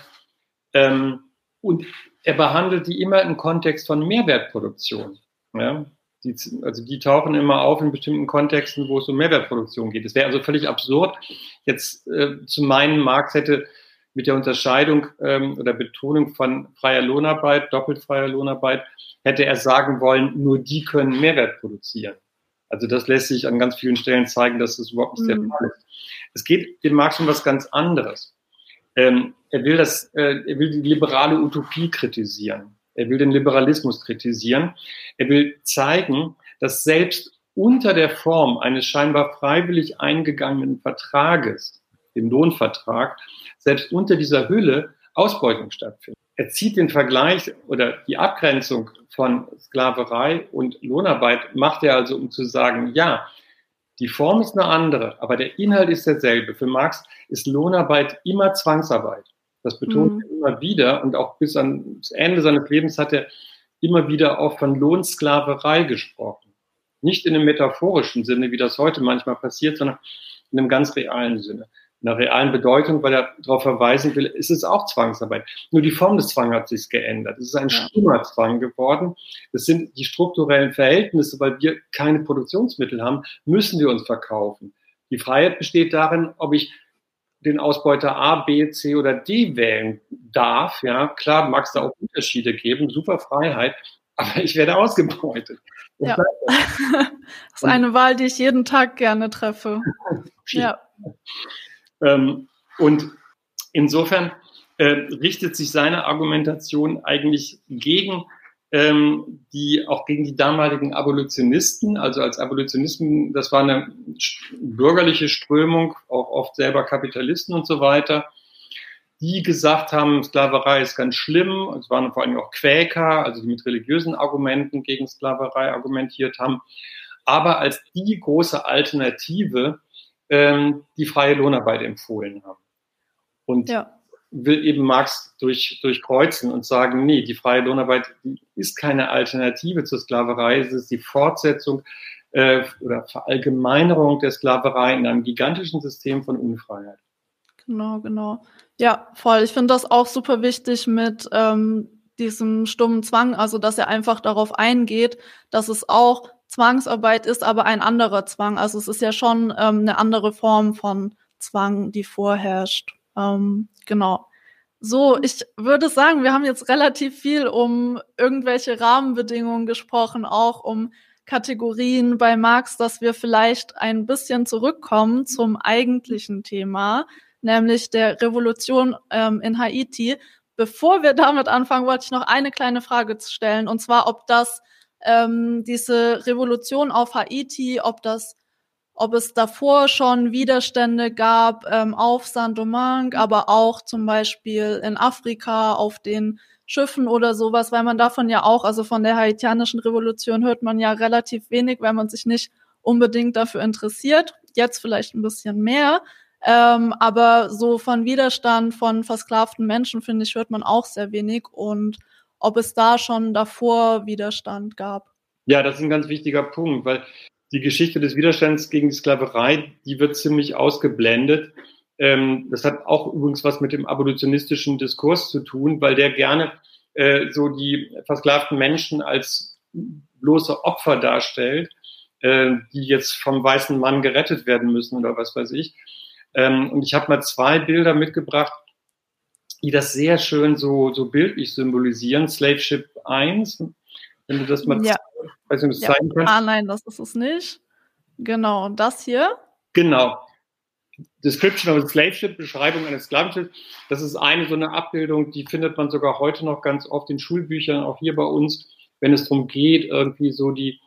Ähm, und er behandelt die immer im Kontext von Mehrwertproduktion. Ja? Die, also die tauchen immer auf in bestimmten Kontexten, wo es um Mehrwertproduktion geht. Es wäre also völlig absurd, jetzt äh, zu meinen, Marx hätte mit der Unterscheidung ähm, oder Betonung von freier Lohnarbeit, doppelt freier Lohnarbeit, hätte er sagen wollen, nur die können Mehrwert produzieren. Also das lässt sich an ganz vielen Stellen zeigen, dass das überhaupt nicht mhm. der Fall ist. Es geht dem Marx um was ganz anderes. Ähm, er will das, äh, er will die liberale Utopie kritisieren. Er will den Liberalismus kritisieren. Er will zeigen, dass selbst unter der Form eines scheinbar freiwillig eingegangenen Vertrages, dem Lohnvertrag, selbst unter dieser Hülle Ausbeutung stattfindet. Er zieht den Vergleich oder die Abgrenzung von Sklaverei und Lohnarbeit, macht er also, um zu sagen, ja, die Form ist eine andere, aber der Inhalt ist derselbe. Für Marx ist Lohnarbeit immer Zwangsarbeit. Das betont mhm. er immer wieder und auch bis ans Ende seines Lebens hat er immer wieder auch von Lohnsklaverei gesprochen. Nicht in einem metaphorischen Sinne, wie das heute manchmal passiert, sondern in einem ganz realen Sinne. In einer realen Bedeutung, weil er darauf verweisen will, ist es auch Zwangsarbeit. Nur die Form des Zwangs hat sich geändert. Es ist ein ja. stummer Zwang geworden. Das sind die strukturellen Verhältnisse, weil wir keine Produktionsmittel haben, müssen wir uns verkaufen. Die Freiheit besteht darin, ob ich den Ausbeuter A, B, C oder D wählen darf. Ja, klar mag es da auch Unterschiede geben, super Freiheit, aber ich werde ausgebeutet. Ja. das ist eine Wahl, die ich jeden Tag gerne treffe. ja. Ähm, und insofern äh, richtet sich seine Argumentation eigentlich gegen ähm, die auch gegen die damaligen Abolitionisten, also als Abolitionisten, das war eine bürgerliche Strömung, auch oft selber Kapitalisten und so weiter, die gesagt haben, Sklaverei ist ganz schlimm. Es waren vor allem auch Quäker, also die mit religiösen Argumenten gegen Sklaverei argumentiert haben. Aber als die große Alternative ähm, die freie Lohnarbeit empfohlen haben. Und ja will eben Marx durch, durchkreuzen und sagen, nee, die freie Lohnarbeit ist keine Alternative zur Sklaverei, es ist die Fortsetzung äh, oder Verallgemeinerung der Sklaverei in einem gigantischen System von Unfreiheit. Genau, genau. Ja, voll. Ich finde das auch super wichtig mit ähm, diesem stummen Zwang, also dass er einfach darauf eingeht, dass es auch Zwangsarbeit ist, aber ein anderer Zwang. Also es ist ja schon ähm, eine andere Form von Zwang, die vorherrscht. Ähm, genau. So, ich würde sagen, wir haben jetzt relativ viel um irgendwelche Rahmenbedingungen gesprochen, auch um Kategorien bei Marx, dass wir vielleicht ein bisschen zurückkommen zum eigentlichen Thema, nämlich der Revolution ähm, in Haiti. Bevor wir damit anfangen, wollte ich noch eine kleine Frage stellen, und zwar, ob das ähm, diese Revolution auf Haiti, ob das ob es davor schon Widerstände gab ähm, auf Saint-Domingue, aber auch zum Beispiel in Afrika auf den Schiffen oder sowas, weil man davon ja auch, also von der haitianischen Revolution hört man ja relativ wenig, weil man sich nicht unbedingt dafür interessiert. Jetzt vielleicht ein bisschen mehr. Ähm, aber so von Widerstand von versklavten Menschen, finde ich, hört man auch sehr wenig. Und ob es da schon davor Widerstand gab. Ja, das ist ein ganz wichtiger Punkt, weil die Geschichte des Widerstands gegen die Sklaverei, die wird ziemlich ausgeblendet. Ähm, das hat auch übrigens was mit dem abolitionistischen Diskurs zu tun, weil der gerne äh, so die versklavten Menschen als bloße Opfer darstellt, äh, die jetzt vom weißen Mann gerettet werden müssen oder was weiß ich. Ähm, und ich habe mal zwei Bilder mitgebracht, die das sehr schön so, so bildlich symbolisieren. Slave Ship 1, wenn du das mal ja. Weiß nicht, ja. zeigen kannst. Ah, nein, das ist es nicht. Genau, und das hier? Genau. Description of a Slave Ship, Beschreibung eines Sklavenschiffs. Das ist eine so eine Abbildung, die findet man sogar heute noch ganz oft in Schulbüchern, auch hier bei uns, wenn es darum geht, irgendwie so die,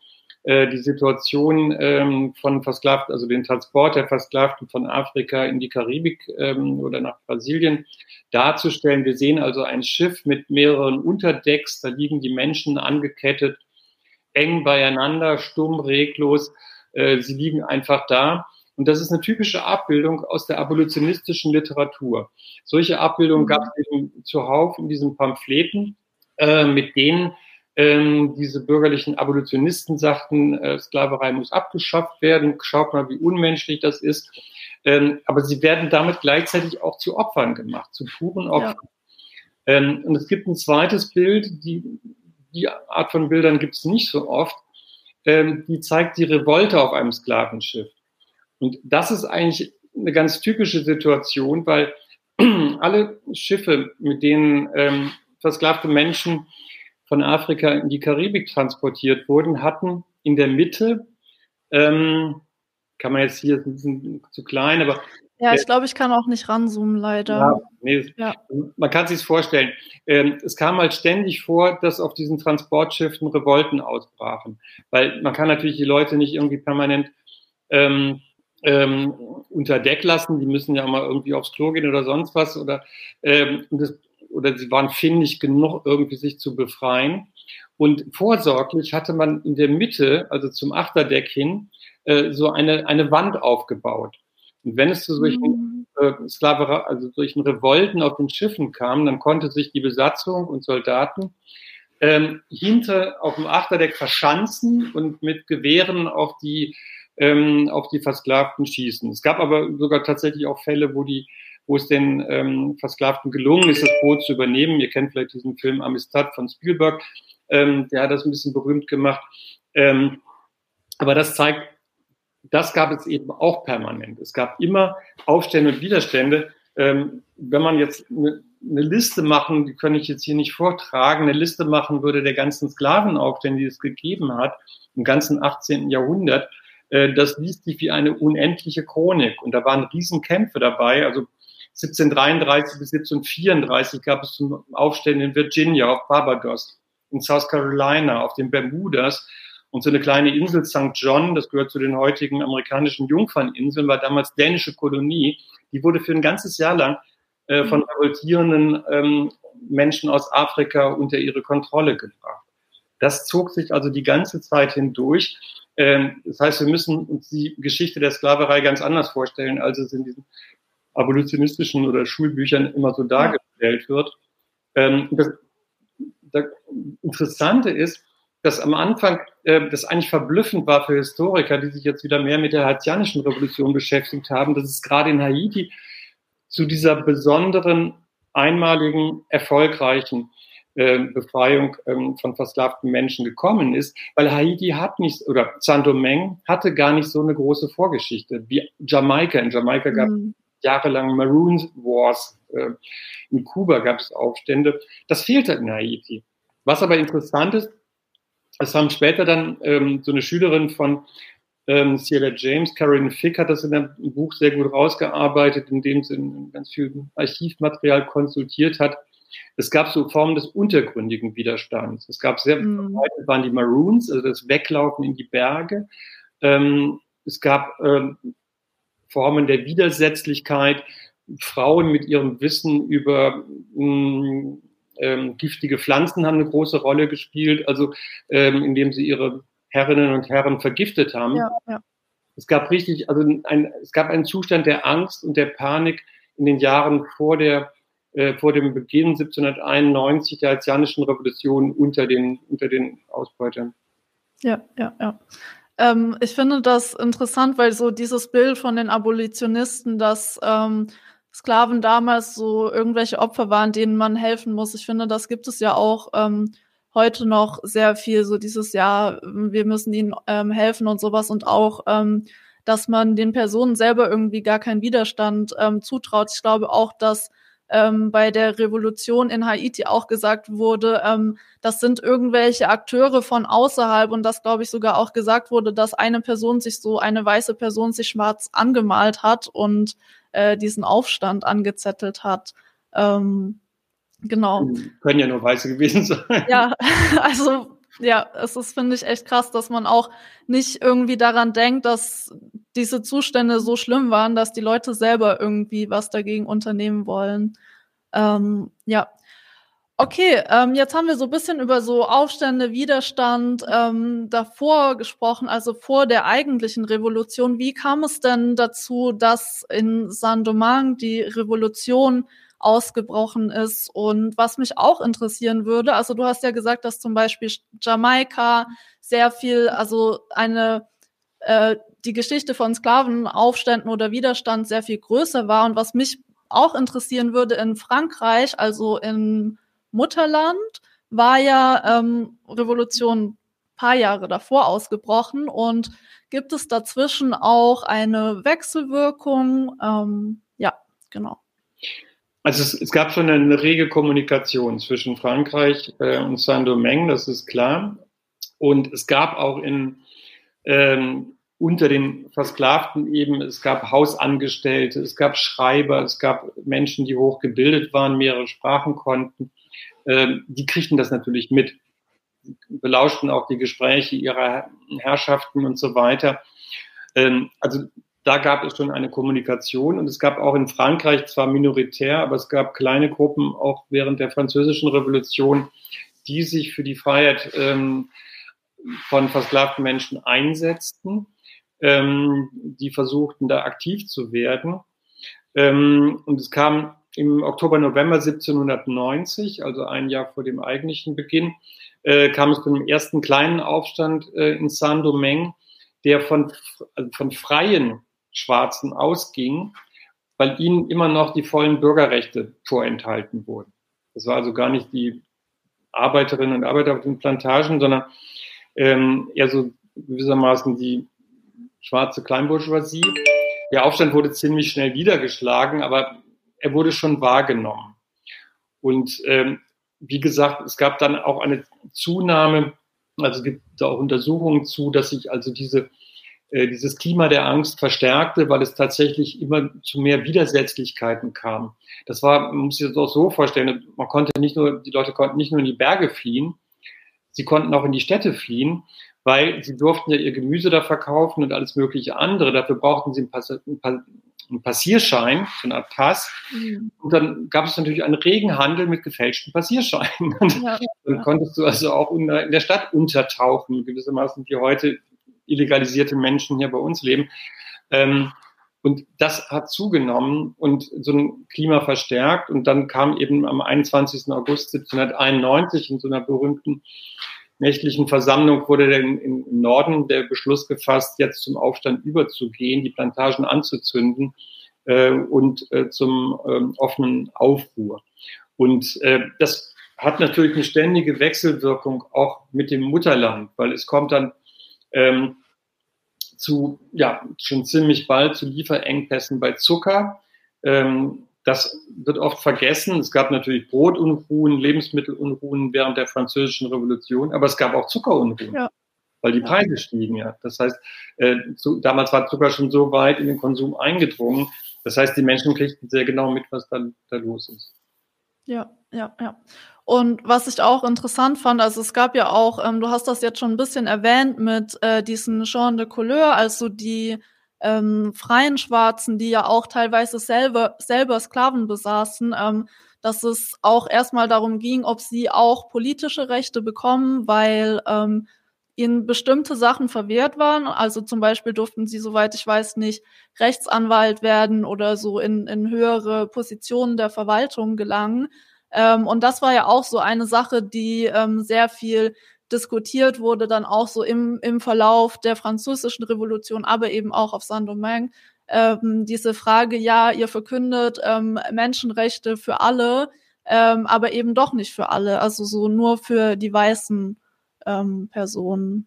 äh, die Situation ähm, von Versklavten, also den Transport der Versklavten von Afrika in die Karibik ähm, oder nach Brasilien darzustellen. Wir sehen also ein Schiff mit mehreren Unterdecks, da liegen die Menschen angekettet eng beieinander, stumm, reglos. Äh, sie liegen einfach da. Und das ist eine typische Abbildung aus der abolitionistischen Literatur. Solche Abbildungen gab es eben zuhauf in diesen Pamphleten, äh, mit denen ähm, diese bürgerlichen Abolitionisten sagten, äh, Sklaverei muss abgeschafft werden. Schaut mal, wie unmenschlich das ist. Ähm, aber sie werden damit gleichzeitig auch zu Opfern gemacht, zu puren Opfern. Ja. Ähm, und es gibt ein zweites Bild, die die Art von Bildern gibt es nicht so oft, ähm, die zeigt die Revolte auf einem Sklavenschiff. Und das ist eigentlich eine ganz typische Situation, weil alle Schiffe, mit denen ähm, versklavte Menschen von Afrika in die Karibik transportiert wurden, hatten in der Mitte, ähm, kann man jetzt hier, ein bisschen zu klein, aber ja, ich glaube, ich kann auch nicht ranzoomen, leider. Ja, nee, ja. Man kann sich vorstellen. Ähm, es kam halt ständig vor, dass auf diesen Transportschiffen Revolten ausbrachen. Weil man kann natürlich die Leute nicht irgendwie permanent ähm, ähm, unter Deck lassen. Die müssen ja mal irgendwie aufs Klo gehen oder sonst was. Oder, ähm, das, oder sie waren findig genug, irgendwie sich zu befreien. Und vorsorglich hatte man in der Mitte, also zum Achterdeck hin, äh, so eine, eine Wand aufgebaut. Und wenn es zu solchen mhm. äh, Sklaverei, also solchen Revolten auf den Schiffen kam, dann konnte sich die Besatzung und Soldaten ähm, hinter auf dem Achterdeck verschanzen und mit Gewehren auf die ähm, auf die Versklavten schießen. Es gab aber sogar tatsächlich auch Fälle, wo die wo es den ähm, Versklavten gelungen ist, das Boot zu übernehmen. Ihr kennt vielleicht diesen Film Amistad von Spielberg, ähm, der hat das ein bisschen berühmt gemacht. Ähm, aber das zeigt, das gab es eben auch permanent. Es gab immer Aufstände und Widerstände. Ähm, wenn man jetzt eine, eine Liste machen, die kann ich jetzt hier nicht vortragen, eine Liste machen würde der ganzen Sklavenaufstände, die es gegeben hat, im ganzen 18. Jahrhundert, äh, das liest sich wie eine unendliche Chronik. Und da waren Riesenkämpfe dabei. Also 1733 bis 1734 gab es Aufstände in Virginia, auf Barbados, in South Carolina, auf den Bermudas. Und so eine kleine Insel St. John, das gehört zu den heutigen amerikanischen Jungferninseln, war damals dänische Kolonie. Die wurde für ein ganzes Jahr lang äh, von mhm. revoltierenden ähm, Menschen aus Afrika unter ihre Kontrolle gebracht. Das zog sich also die ganze Zeit hindurch. Ähm, das heißt, wir müssen uns die Geschichte der Sklaverei ganz anders vorstellen, als es in diesen abolitionistischen oder Schulbüchern immer so dargestellt wird. Ähm, das, das Interessante ist, dass am Anfang äh, das eigentlich verblüffend war für Historiker, die sich jetzt wieder mehr mit der haitianischen Revolution beschäftigt haben, dass es gerade in Haiti zu dieser besonderen, einmaligen, erfolgreichen äh, Befreiung ähm, von versklavten Menschen gekommen ist, weil Haiti hat nicht, oder Saint-Domingue hatte gar nicht so eine große Vorgeschichte wie Jamaika. In Jamaika gab es mhm. Jahrelang Maroon Wars, äh, in Kuba gab es Aufstände. Das fehlte in Haiti. Was aber interessant ist, es haben später dann ähm, so eine Schülerin von ähm, Ciela James, Karen Fick hat das in einem Buch sehr gut rausgearbeitet, indem sie ganz viel Archivmaterial konsultiert hat. Es gab so Formen des untergründigen Widerstands. Es gab sehr mhm. waren die Maroons, also das Weglaufen in die Berge. Ähm, es gab ähm, Formen der Widersetzlichkeit, Frauen mit ihrem Wissen über mh, mm, ähm, giftige Pflanzen haben eine große Rolle gespielt, also ähm, indem sie ihre Herrinnen und Herren vergiftet haben. Ja, ja. Es gab richtig, also ein, es gab einen Zustand der Angst und der Panik in den Jahren vor der äh, vor dem Beginn 1791 der Haitianischen Revolution unter den unter den Ausbeutern. Ja, ja, ja. Ähm, ich finde das interessant, weil so dieses Bild von den Abolitionisten, dass ähm, Sklaven damals so irgendwelche Opfer waren, denen man helfen muss. Ich finde, das gibt es ja auch ähm, heute noch sehr viel, so dieses Jahr, wir müssen ihnen ähm, helfen und sowas und auch, ähm, dass man den Personen selber irgendwie gar keinen Widerstand ähm, zutraut. Ich glaube auch, dass ähm, bei der Revolution in Haiti auch gesagt wurde, ähm, das sind irgendwelche Akteure von außerhalb und das, glaube ich, sogar auch gesagt wurde, dass eine Person sich so, eine weiße Person sich schwarz angemalt hat und äh, diesen Aufstand angezettelt hat. Ähm, genau. Können ja nur Weiße gewesen sein. Ja, also ja, es ist, finde ich, echt krass, dass man auch nicht irgendwie daran denkt, dass diese Zustände so schlimm waren, dass die Leute selber irgendwie was dagegen unternehmen wollen. Ähm, ja. Okay, ähm, jetzt haben wir so ein bisschen über so Aufstände, Widerstand ähm, davor gesprochen, also vor der eigentlichen Revolution. Wie kam es denn dazu, dass in Saint-Domingue die Revolution ausgebrochen ist. Und was mich auch interessieren würde, also du hast ja gesagt, dass zum Beispiel Jamaika sehr viel, also eine äh, die Geschichte von Sklavenaufständen oder Widerstand sehr viel größer war. Und was mich auch interessieren würde in Frankreich, also im Mutterland, war ja ähm, Revolution paar Jahre davor ausgebrochen und gibt es dazwischen auch eine Wechselwirkung? Ähm, ja, genau. Also es, es, gab schon eine rege Kommunikation zwischen Frankreich äh, und Saint-Domingue, das ist klar. Und es gab auch in, ähm, unter den Versklavten eben, es gab Hausangestellte, es gab Schreiber, es gab Menschen, die hochgebildet waren, mehrere Sprachen konnten. Ähm, die kriegten das natürlich mit, belauschten auch die Gespräche ihrer Herrschaften und so weiter. Ähm, also da gab es schon eine Kommunikation und es gab auch in Frankreich zwar minoritär, aber es gab kleine Gruppen auch während der französischen Revolution, die sich für die Freiheit ähm, von versklavten Menschen einsetzten, ähm, die versuchten da aktiv zu werden. Ähm, und es kam im Oktober, November 1790, also ein Jahr vor dem eigentlichen Beginn, äh, kam es zu einem ersten kleinen Aufstand äh, in Saint-Domingue, der von, also von freien Schwarzen ausging, weil ihnen immer noch die vollen Bürgerrechte vorenthalten wurden. Das war also gar nicht die Arbeiterinnen und Arbeiter auf den Plantagen, sondern ähm, eher so gewissermaßen die schwarze Kleinbourgeoisie. Der Aufstand wurde ziemlich schnell niedergeschlagen, aber er wurde schon wahrgenommen. Und ähm, wie gesagt, es gab dann auch eine Zunahme, also es gibt da auch Untersuchungen zu, dass sich also diese, dieses Klima der Angst verstärkte, weil es tatsächlich immer zu mehr Widersetzlichkeiten kam. Das war, man muss sich das auch so vorstellen, man konnte nicht nur, die Leute konnten nicht nur in die Berge fliehen, sie konnten auch in die Städte fliehen weil sie durften ja ihr Gemüse da verkaufen und alles mögliche andere. Dafür brauchten sie einen, Pass einen Passierschein, so eine Art Pass. Mhm. Und dann gab es natürlich einen regen Handel mit gefälschten Passierscheinen. Ja, dann konntest du also auch in der Stadt untertauchen, gewissermaßen wie heute illegalisierte Menschen hier bei uns leben. Ähm, und das hat zugenommen und so ein Klima verstärkt. Und dann kam eben am 21. August 1791 in so einer berühmten nächtlichen Versammlung wurde im Norden der Beschluss gefasst, jetzt zum Aufstand überzugehen, die Plantagen anzuzünden äh, und äh, zum ähm, offenen Aufruhr. Und äh, das hat natürlich eine ständige Wechselwirkung auch mit dem Mutterland, weil es kommt dann ähm, zu, ja, schon ziemlich bald zu Lieferengpässen bei Zucker. Ähm, das wird oft vergessen. Es gab natürlich Brotunruhen, Lebensmittelunruhen während der Französischen Revolution, aber es gab auch Zuckerunruhen, ja. weil die Preise stiegen ja. Das heißt, äh, zu, damals war Zucker schon so weit in den Konsum eingedrungen. Das heißt, die Menschen kriegten sehr genau mit, was da, da los ist. Ja, ja, ja. Und was ich auch interessant fand, also es gab ja auch, ähm, du hast das jetzt schon ein bisschen erwähnt mit äh, diesen Jean de Couleur, also die ähm, freien Schwarzen, die ja auch teilweise selber, selber Sklaven besaßen, ähm, dass es auch erstmal darum ging, ob sie auch politische Rechte bekommen, weil ähm, ihnen bestimmte Sachen verwehrt waren. Also zum Beispiel durften sie, soweit ich weiß, nicht Rechtsanwalt werden oder so in, in höhere Positionen der Verwaltung gelangen. Ähm, und das war ja auch so eine Sache, die ähm, sehr viel diskutiert wurde, dann auch so im, im Verlauf der französischen Revolution, aber eben auch auf Saint-Domingue, ähm, diese Frage, ja, ihr verkündet ähm, Menschenrechte für alle, ähm, aber eben doch nicht für alle, also so nur für die weißen ähm, Personen.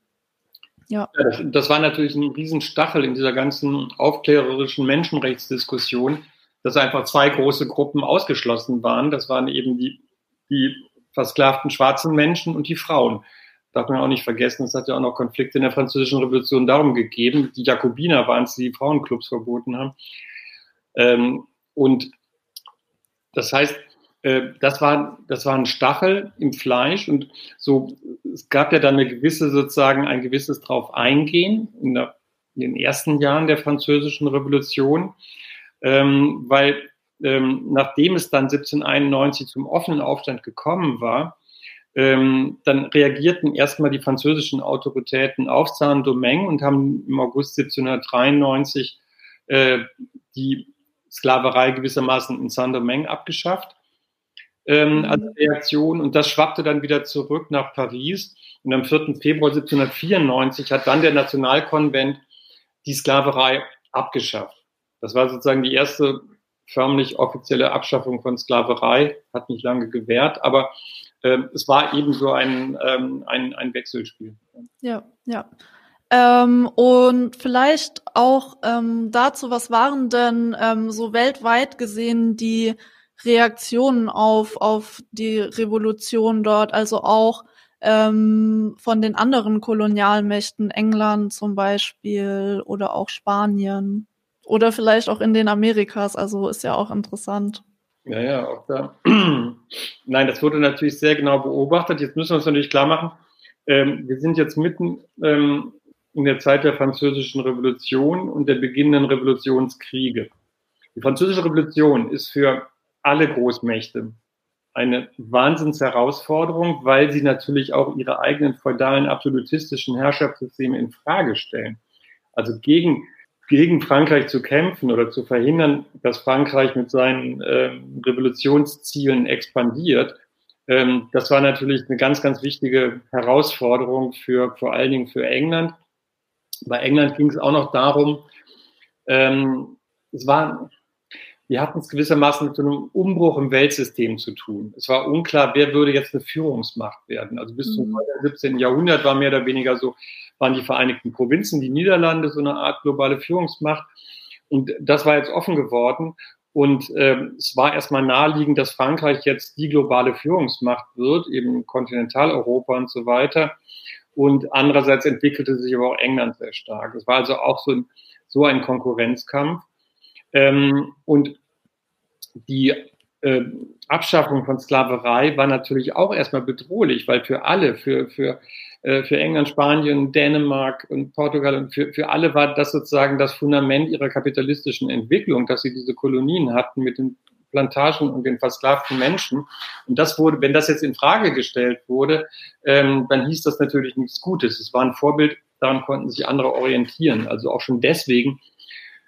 Ja. ja das, das, war natürlich ein Riesenstachel in dieser ganzen aufklärerischen Menschenrechtsdiskussion, dass einfach zwei große Gruppen ausgeschlossen waren. Das waren eben die, die versklavten schwarzen Menschen und die Frauen darf man auch nicht vergessen, es hat ja auch noch Konflikte in der Französischen Revolution darum gegeben. Die Jakobiner waren es, die Frauenclubs verboten haben. Ähm, und das heißt, äh, das war, das war ein Stachel im Fleisch und so, es gab ja dann eine gewisse, sozusagen, ein gewisses drauf eingehen in, in den ersten Jahren der Französischen Revolution, ähm, weil ähm, nachdem es dann 1791 zum offenen Aufstand gekommen war, ähm, dann reagierten erstmal die französischen Autoritäten auf Saint-Domingue und haben im August 1793 äh, die Sklaverei gewissermaßen in Saint-Domingue abgeschafft ähm, mhm. als Reaktion. Und das schwappte dann wieder zurück nach Paris. Und am 4. Februar 1794 hat dann der Nationalkonvent die Sklaverei abgeschafft. Das war sozusagen die erste förmlich offizielle Abschaffung von Sklaverei, hat nicht lange gewährt, aber ähm, es war eben so ein, ähm, ein, ein Wechselspiel. Ja, ja. Ähm, und vielleicht auch ähm, dazu, was waren denn ähm, so weltweit gesehen die Reaktionen auf, auf die Revolution dort, also auch ähm, von den anderen Kolonialmächten, England zum Beispiel oder auch Spanien oder vielleicht auch in den Amerikas, also ist ja auch interessant. Ja, ja, auch da. Nein, das wurde natürlich sehr genau beobachtet. Jetzt müssen wir uns natürlich klar machen, ähm, wir sind jetzt mitten ähm, in der Zeit der Französischen Revolution und der beginnenden Revolutionskriege. Die Französische Revolution ist für alle Großmächte eine Wahnsinnsherausforderung, weil sie natürlich auch ihre eigenen feudalen absolutistischen Herrschaftssysteme in Frage stellen. Also gegen gegen Frankreich zu kämpfen oder zu verhindern, dass Frankreich mit seinen äh, Revolutionszielen expandiert, Ähm, das war natürlich eine ganz, ganz wichtige Herausforderung für vor allen Dingen für England. Bei England ging es auch noch darum, ähm, es war, wir hatten es gewissermaßen mit so einem Umbruch im Weltsystem zu tun. Es war unklar, wer würde jetzt eine Führungsmacht werden. Also bis zum 17. Mhm. Jahrhundert war mehr oder weniger so, waren die Vereinigten Provinzen, die Niederlande so eine Art globale Führungsmacht. Und das war jetzt offen geworden. Und äh, es war erstmal naheliegend, dass Frankreich jetzt die globale Führungsmacht wird, eben Kontinentaleuropa und so weiter. Und andererseits entwickelte sich aber auch England sehr stark. Es war also auch so ein, so ein Konkurrenzkampf. Ähm, und die äh, Abschaffung von Sklaverei war natürlich auch erstmal bedrohlich, weil für alle, für, für, äh, für England, Spanien, Dänemark und Portugal und für, für alle war das sozusagen das Fundament ihrer kapitalistischen Entwicklung, dass sie diese Kolonien hatten mit den Plantagen und den versklavten Menschen. Und das wurde, wenn das jetzt in Frage gestellt wurde, ähm, dann hieß das natürlich nichts Gutes. Es war ein Vorbild, daran konnten sich andere orientieren. Also auch schon deswegen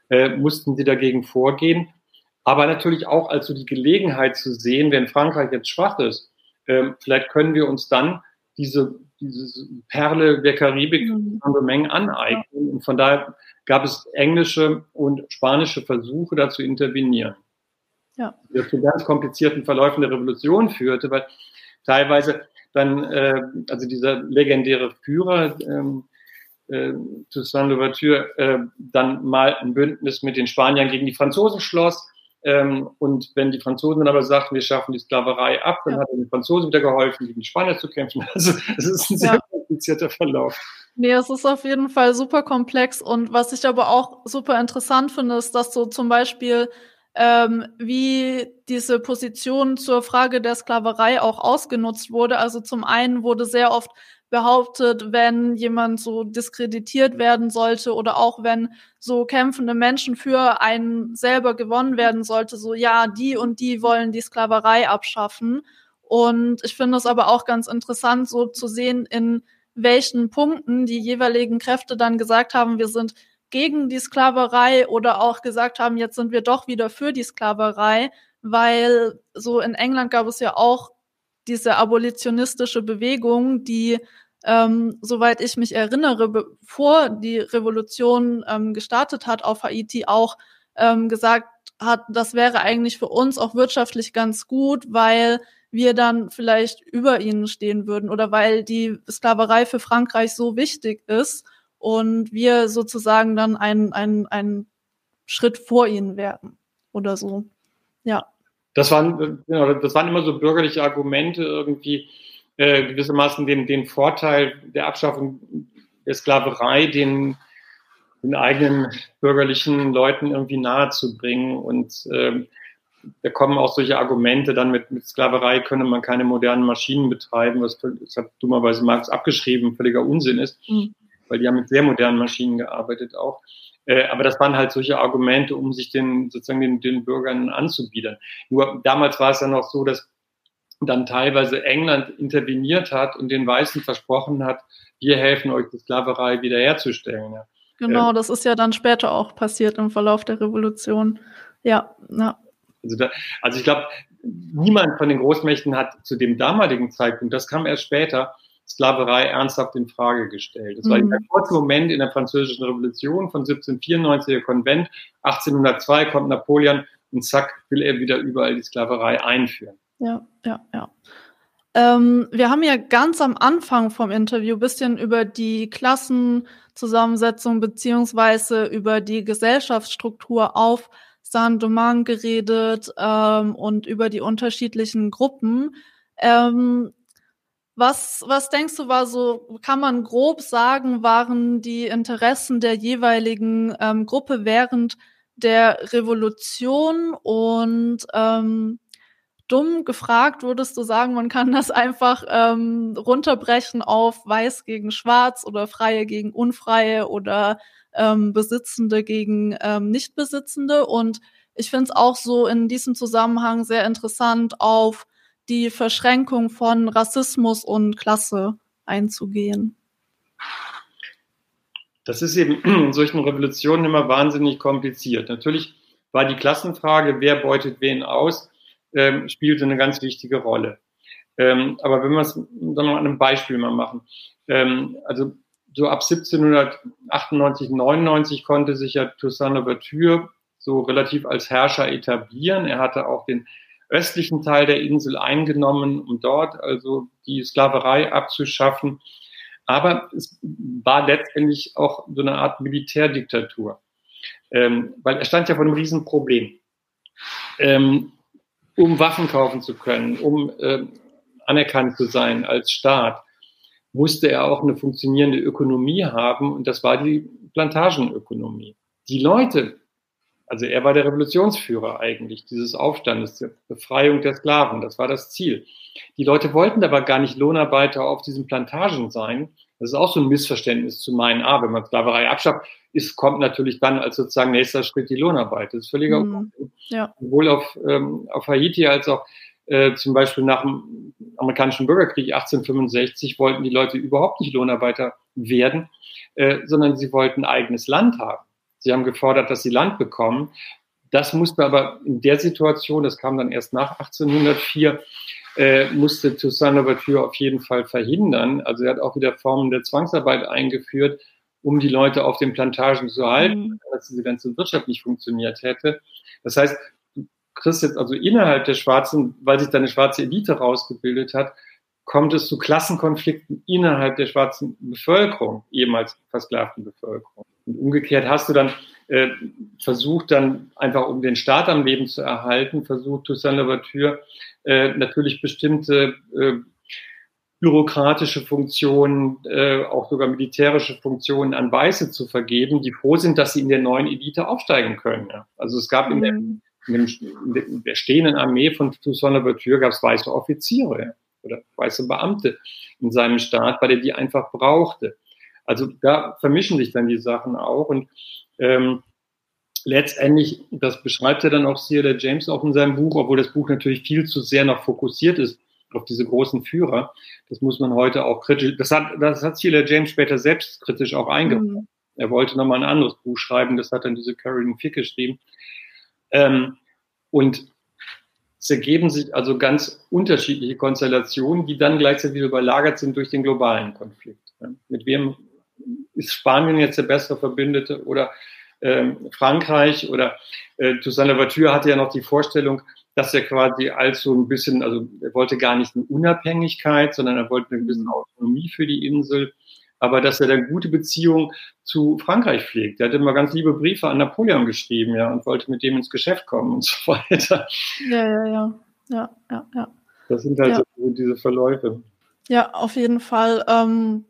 äh, mussten sie dagegen vorgehen. Aber natürlich auch als so die Gelegenheit zu sehen, wenn Frankreich jetzt schwach ist, äh, vielleicht können wir uns dann diese, diese Perle der Karibik mhm. andere Mengen aneignen. Und von daher gab es englische und spanische Versuche, da zu intervenieren. Ja. Das zu ganz komplizierten Verläufen der Revolution führte, weil teilweise dann, äh, also dieser legendäre Führer, ähm, äh, Toussaint Louverture äh, dann mal ein Bündnis mit den Spaniern gegen die Franzosen schloss. Ähm, und wenn die Franzosen dann aber sagten, wir schaffen die Sklaverei ab, dann ja. hat den Franzosen wieder geholfen, gegen die Spanier zu kämpfen. Also es ist ein sehr ja. komplizierter Verlauf. Nee, es ist auf jeden Fall super komplex. Und was ich aber auch super interessant finde, ist, dass so zum Beispiel ähm, wie diese Position zur Frage der Sklaverei auch ausgenutzt wurde. Also zum einen wurde sehr oft behauptet, wenn jemand so diskreditiert werden sollte oder auch wenn so kämpfende Menschen für einen selber gewonnen werden sollte, so ja, die und die wollen die Sklaverei abschaffen. Und ich finde es aber auch ganz interessant, so zu sehen, in welchen Punkten die jeweiligen Kräfte dann gesagt haben, wir sind gegen die Sklaverei oder auch gesagt haben, jetzt sind wir doch wieder für die Sklaverei, weil so in England gab es ja auch diese abolitionistische Bewegung, die, ähm, soweit ich mich erinnere, bevor die Revolution ähm, gestartet hat auf Haiti, auch ähm, gesagt hat, das wäre eigentlich für uns auch wirtschaftlich ganz gut, weil wir dann vielleicht über ihnen stehen würden oder weil die Sklaverei für Frankreich so wichtig ist und wir sozusagen dann einen, einen, einen Schritt vor ihnen werden oder so. Ja das waren, das waren immer so bürgerliche Argumente, irgendwie äh, gewissermaßen den, den Vorteil der Abschaffung der Sklaverei den, den eigenen bürgerlichen Leuten irgendwie nahezubringen. Und ähm, da kommen auch solche Argumente, dann mit, mit Sklaverei könne man keine modernen Maschinen betreiben, was das hat dummerweise Marx abgeschrieben, völliger Unsinn ist, mhm. weil die haben mit sehr modernen Maschinen gearbeitet auch. Äh, aber das waren halt solche Argumente, um sich den, sozusagen den, den Bürgern anzubiedern. Nur damals war es ja noch so, dass dann teilweise England interveniert hat und den Weißen versprochen hat, wir helfen euch, die Sklaverei wiederherzustellen. Ja. Genau, das ist ja dann später auch passiert im Verlauf der Revolution. Ja, ja. Also, da, also ich glaube, niemand von den Großmächten hat zu dem damaligen Zeitpunkt, das kam erst später, Sklaverei ernsthaft in Frage gestellt. Das war mhm. ein kurzer Moment in der Französischen Revolution von 1794, der Konvent. 1802 kommt Napoleon und zack, will er wieder überall die Sklaverei einführen. Ja, ja, ja. Ähm, wir haben ja ganz am Anfang vom Interview ein bisschen über die Klassenzusammensetzung beziehungsweise über die Gesellschaftsstruktur auf Saint-Domingue geredet ähm, und über die unterschiedlichen Gruppen. Ähm, was, was denkst du, war so, kann man grob sagen, waren die Interessen der jeweiligen ähm, Gruppe während der Revolution und ähm, dumm gefragt, würdest du sagen, man kann das einfach ähm, runterbrechen auf Weiß gegen Schwarz oder Freie gegen Unfreie oder ähm, Besitzende gegen ähm, Nichtbesitzende. Und ich finde es auch so in diesem Zusammenhang sehr interessant auf die Verschränkung von Rassismus und Klasse einzugehen. Das ist eben in solchen Revolutionen immer wahnsinnig kompliziert. Natürlich war die Klassenfrage, wer beutet wen aus, ähm, spielte eine ganz wichtige Rolle. Ähm, aber wenn wir es dann noch an einem Beispiel mal machen. Ähm, also so ab 1798, 99 konnte sich ja Toussaint Louverture so relativ als Herrscher etablieren. Er hatte auch den östlichen Teil der Insel eingenommen, um dort also die Sklaverei abzuschaffen. Aber es war letztendlich auch so eine Art Militärdiktatur, ähm, weil er stand ja vor einem Riesenproblem. Ähm, um Waffen kaufen zu können, um äh, anerkannt zu sein als Staat, musste er auch eine funktionierende Ökonomie haben und das war die Plantagenökonomie. Die Leute, also er war der Revolutionsführer eigentlich dieses Aufstandes, der Befreiung der Sklaven, das war das Ziel. Die Leute wollten aber gar nicht Lohnarbeiter auf diesen Plantagen sein. Das ist auch so ein Missverständnis zu meinen, ah, wenn man Sklaverei abschafft, ist, kommt natürlich dann als sozusagen nächster Schritt die Lohnarbeit. Das ist völliger mhm. ja. Sowohl auf, ähm, auf Haiti als auch äh, zum Beispiel nach dem amerikanischen Bürgerkrieg 1865 wollten die Leute überhaupt nicht Lohnarbeiter werden, äh, sondern sie wollten eigenes Land haben. Sie haben gefordert, dass sie Land bekommen. Das musste aber in der Situation, das kam dann erst nach 1804, äh, musste Toussaint Louverture auf jeden Fall verhindern. Also er hat auch wieder Formen der Zwangsarbeit eingeführt, um die Leute auf den Plantagen zu halten, mhm. dass diese ganze Wirtschaft nicht funktioniert hätte. Das heißt, du kriegst jetzt also innerhalb der schwarzen, weil sich da eine schwarze Elite rausgebildet hat, kommt es zu Klassenkonflikten innerhalb der schwarzen Bevölkerung, ehemals versklavten Bevölkerung. Und umgekehrt hast du dann äh, versucht, dann einfach um den Staat am Leben zu erhalten, versucht Toussaint Louverture äh, natürlich bestimmte äh, bürokratische Funktionen, äh, auch sogar militärische Funktionen an Weiße zu vergeben, die froh sind, dass sie in der neuen Elite aufsteigen können. Ja. Also es gab in, der, mhm. in, dem, in der stehenden Armee von Toussaint Louverture gab es weiße Offiziere oder weiße Beamte in seinem Staat, weil er die einfach brauchte. Also da vermischen sich dann die Sachen auch und ähm, letztendlich, das beschreibt er dann auch der James auch in seinem Buch, obwohl das Buch natürlich viel zu sehr noch fokussiert ist auf diese großen Führer. Das muss man heute auch kritisch, das hat, das hat Sheila James später selbst kritisch auch eingebaut. Mhm. Er wollte nochmal ein anderes Buch schreiben, das hat dann diese Carolyn Fick geschrieben. Ähm, und es ergeben sich also ganz unterschiedliche Konstellationen, die dann gleichzeitig überlagert sind durch den globalen Konflikt. Mit wem ist Spanien jetzt der bessere Verbündete oder ähm, Frankreich oder äh, Toussaint Louverture hatte ja noch die Vorstellung, dass er quasi als so ein bisschen, also er wollte gar nicht eine Unabhängigkeit, sondern er wollte eine gewisse mhm. Autonomie für die Insel, aber dass er dann gute Beziehungen zu Frankreich pflegt. Er hat immer ganz liebe Briefe an Napoleon geschrieben, ja, und wollte mit dem ins Geschäft kommen und so weiter. Ja, ja, ja, ja, ja, ja. Das sind halt ja. so diese Verläufe. Ja, auf jeden Fall. Ähm,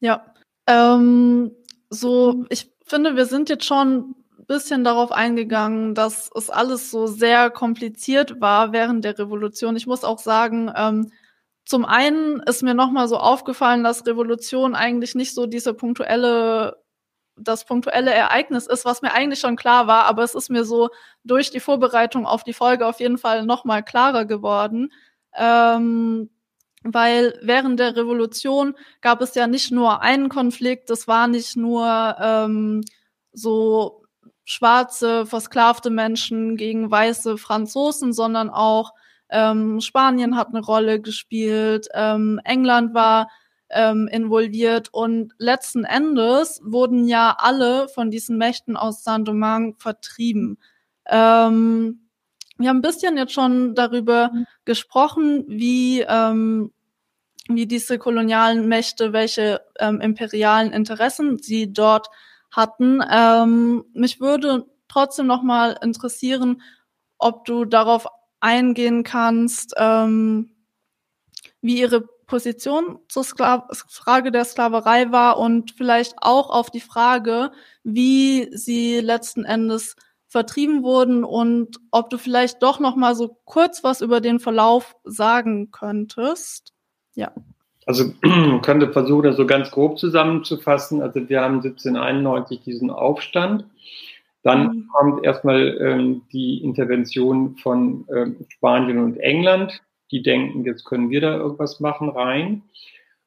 ja, ähm, so, ich finde, wir sind jetzt schon bisschen darauf eingegangen, dass es alles so sehr kompliziert war während der Revolution. Ich muss auch sagen, ähm, zum einen ist mir nochmal so aufgefallen, dass Revolution eigentlich nicht so diese punktuelle, das punktuelle Ereignis ist, was mir eigentlich schon klar war, aber es ist mir so durch die Vorbereitung auf die Folge auf jeden Fall nochmal klarer geworden. Ähm, weil während der Revolution gab es ja nicht nur einen Konflikt, es war nicht nur ähm, so schwarze, versklavte Menschen gegen weiße Franzosen, sondern auch ähm, Spanien hat eine Rolle gespielt, ähm, England war ähm, involviert und letzten Endes wurden ja alle von diesen Mächten aus Saint-Domingue vertrieben. Ähm, wir haben ein bisschen jetzt schon darüber mhm. gesprochen, wie ähm, wie diese kolonialen Mächte, welche ähm, imperialen Interessen sie dort hatten. Ähm, mich würde trotzdem noch mal interessieren, ob du darauf eingehen kannst, ähm, wie ihre Position zur Skla Frage der Sklaverei war und vielleicht auch auf die Frage, wie sie letzten Endes vertrieben wurden und ob du vielleicht doch noch mal so kurz was über den Verlauf sagen könntest. Ja. Also man könnte versuchen, das so ganz grob zusammenzufassen. Also wir haben 1791 diesen Aufstand. Dann mhm. kommt erstmal ähm, die Intervention von ähm, Spanien und England. Die denken, jetzt können wir da irgendwas machen, rein.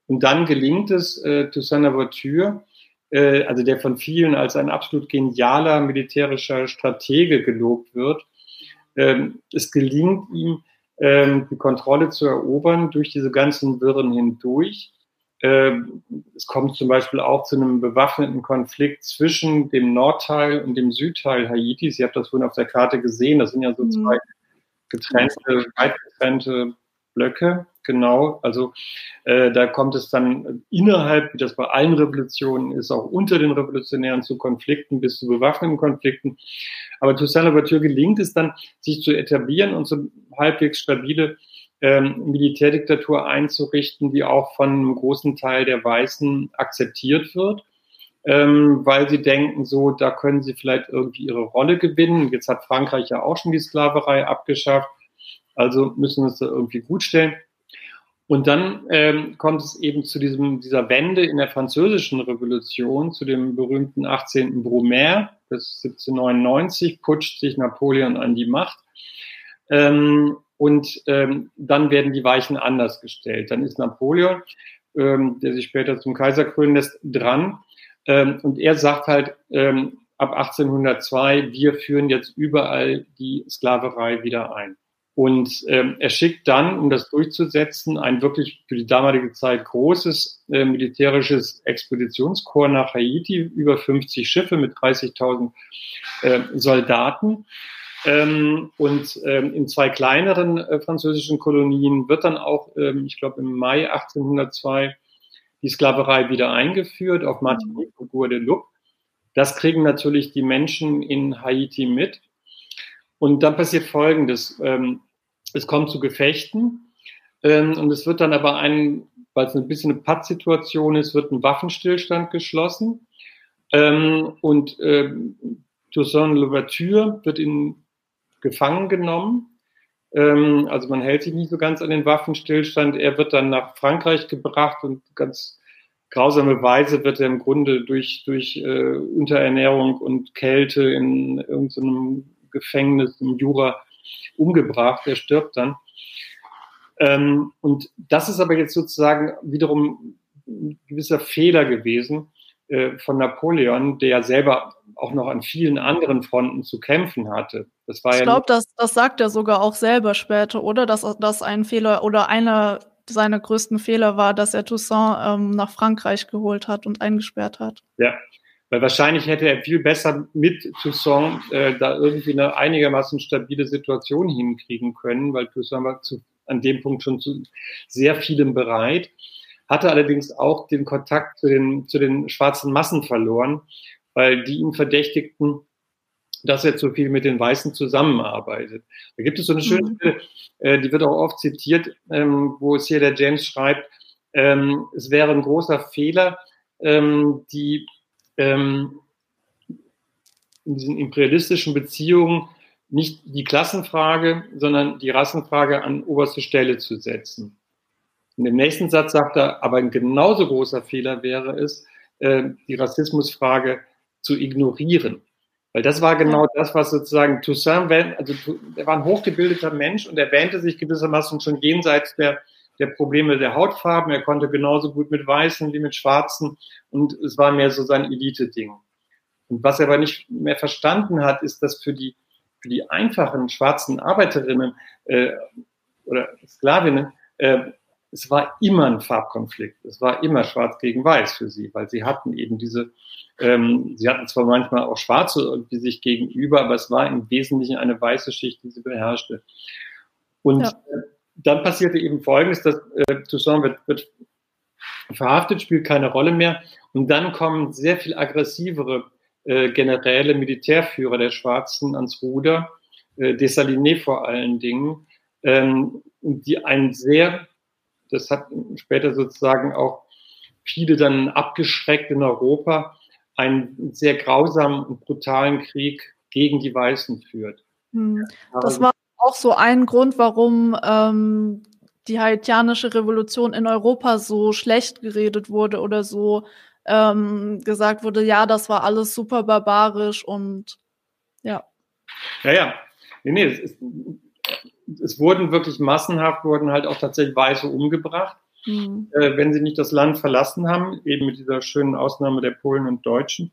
Und dann gelingt es äh, Toussaint Louverture, äh, also der von vielen als ein absolut genialer militärischer Stratege gelobt wird. Ähm, es gelingt ihm, ähm, die Kontrolle zu erobern durch diese ganzen Wirren hindurch. Ähm, es kommt zum Beispiel auch zu einem bewaffneten Konflikt zwischen dem Nordteil und dem Südteil Haitis. Ihr habt das vorhin auf der Karte gesehen. Das sind ja so mhm. zwei getrennte, weit getrennte Blöcke. Genau. Also äh, da kommt es dann innerhalb, wie das bei allen Revolutionen ist, auch unter den Revolutionären zu Konflikten bis zu bewaffneten Konflikten. Aber Toussaint Louverture gelingt es dann, sich zu etablieren und so halbwegs stabile ähm, Militärdiktatur einzurichten, die auch von einem großen Teil der Weißen akzeptiert wird, ähm, weil sie denken, so, da können sie vielleicht irgendwie ihre Rolle gewinnen. Jetzt hat Frankreich ja auch schon die Sklaverei abgeschafft, also müssen wir uns da irgendwie gut stellen. Und dann ähm, kommt es eben zu diesem, dieser Wende in der französischen Revolution, zu dem berühmten 18. Brumaire, das 1799, putscht sich Napoleon an die Macht. Ähm, und ähm, dann werden die Weichen anders gestellt. Dann ist Napoleon, ähm, der sich später zum Kaiser krönen lässt, dran. Ähm, und er sagt halt ähm, ab 1802, wir führen jetzt überall die Sklaverei wieder ein. Und ähm, er schickt dann, um das durchzusetzen, ein wirklich für die damalige Zeit großes äh, militärisches Expeditionskorps nach Haiti, über 50 Schiffe mit 30.000 äh, Soldaten. Ähm, und ähm, in zwei kleineren äh, französischen Kolonien wird dann auch, ähm, ich glaube im Mai 1802, die Sklaverei wieder eingeführt auf Martinique und Guadeloupe. Das kriegen natürlich die Menschen in Haiti mit. Und dann passiert Folgendes. Ähm, es kommt zu Gefechten ähm, und es wird dann aber ein, weil es ein bisschen eine Pattsituation ist, wird ein Waffenstillstand geschlossen. Ähm, und ähm, Toussaint Louverture wird in gefangen genommen. Ähm, also man hält sich nicht so ganz an den Waffenstillstand. Er wird dann nach Frankreich gebracht und ganz grausame Weise wird er im Grunde durch, durch äh, Unterernährung und Kälte in irgendeinem Gefängnis im Jura umgebracht. Er stirbt dann. Ähm, und das ist aber jetzt sozusagen wiederum ein gewisser Fehler gewesen äh, von Napoleon, der selber auch noch an vielen anderen Fronten zu kämpfen hatte. Das war ich ja glaube, das, das sagt er sogar auch selber später, oder? Dass das ein Fehler oder einer seiner größten Fehler war, dass er Toussaint ähm, nach Frankreich geholt hat und eingesperrt hat. Ja, weil wahrscheinlich hätte er viel besser mit Toussaint äh, da irgendwie eine einigermaßen stabile Situation hinkriegen können, weil Toussaint war zu, an dem Punkt schon zu sehr vielem bereit, hatte allerdings auch den Kontakt zu den, zu den schwarzen Massen verloren, weil die ihn verdächtigten, dass er zu viel mit den Weißen zusammenarbeitet. Da gibt es so eine schöne mhm. äh, die wird auch oft zitiert, ähm, wo es hier der James schreibt, ähm, es wäre ein großer Fehler, ähm, die ähm, in diesen imperialistischen Beziehungen nicht die Klassenfrage, sondern die Rassenfrage an oberste Stelle zu setzen. In dem nächsten Satz sagt er, aber ein genauso großer Fehler wäre es, äh, die Rassismusfrage zu ignorieren. Weil das war genau das, was sozusagen Toussaint, also er war ein hochgebildeter Mensch und er wähnte sich gewissermaßen schon jenseits der, der Probleme der Hautfarben. Er konnte genauso gut mit Weißen wie mit Schwarzen und es war mehr so sein Elite-Ding. Und was er aber nicht mehr verstanden hat, ist, dass für die, für die einfachen schwarzen Arbeiterinnen äh, oder Sklavinnen äh, es war immer ein Farbkonflikt. Es war immer schwarz gegen weiß für sie, weil sie hatten eben diese, ähm, sie hatten zwar manchmal auch Schwarze irgendwie sich gegenüber, aber es war im Wesentlichen eine weiße Schicht, die sie beherrschte. Und ja. Dann passierte eben Folgendes, dass äh, Toussaint wird, wird verhaftet, spielt keine Rolle mehr. Und dann kommen sehr viel aggressivere äh, Generäle, Militärführer der Schwarzen ans Ruder, äh, Dessalines vor allen Dingen, ähm, die einen sehr das hat später sozusagen auch viele dann abgeschreckt in Europa, einen sehr grausamen und brutalen Krieg gegen die Weißen führt. Hm. Das war auch so ein Grund, warum ähm, die haitianische Revolution in Europa so schlecht geredet wurde oder so ähm, gesagt wurde, ja, das war alles super barbarisch und ja. Ja, ja. Nee, nee, es es wurden wirklich massenhaft, wurden halt auch tatsächlich Weiße umgebracht, mhm. äh, wenn sie nicht das Land verlassen haben, eben mit dieser schönen Ausnahme der Polen und Deutschen.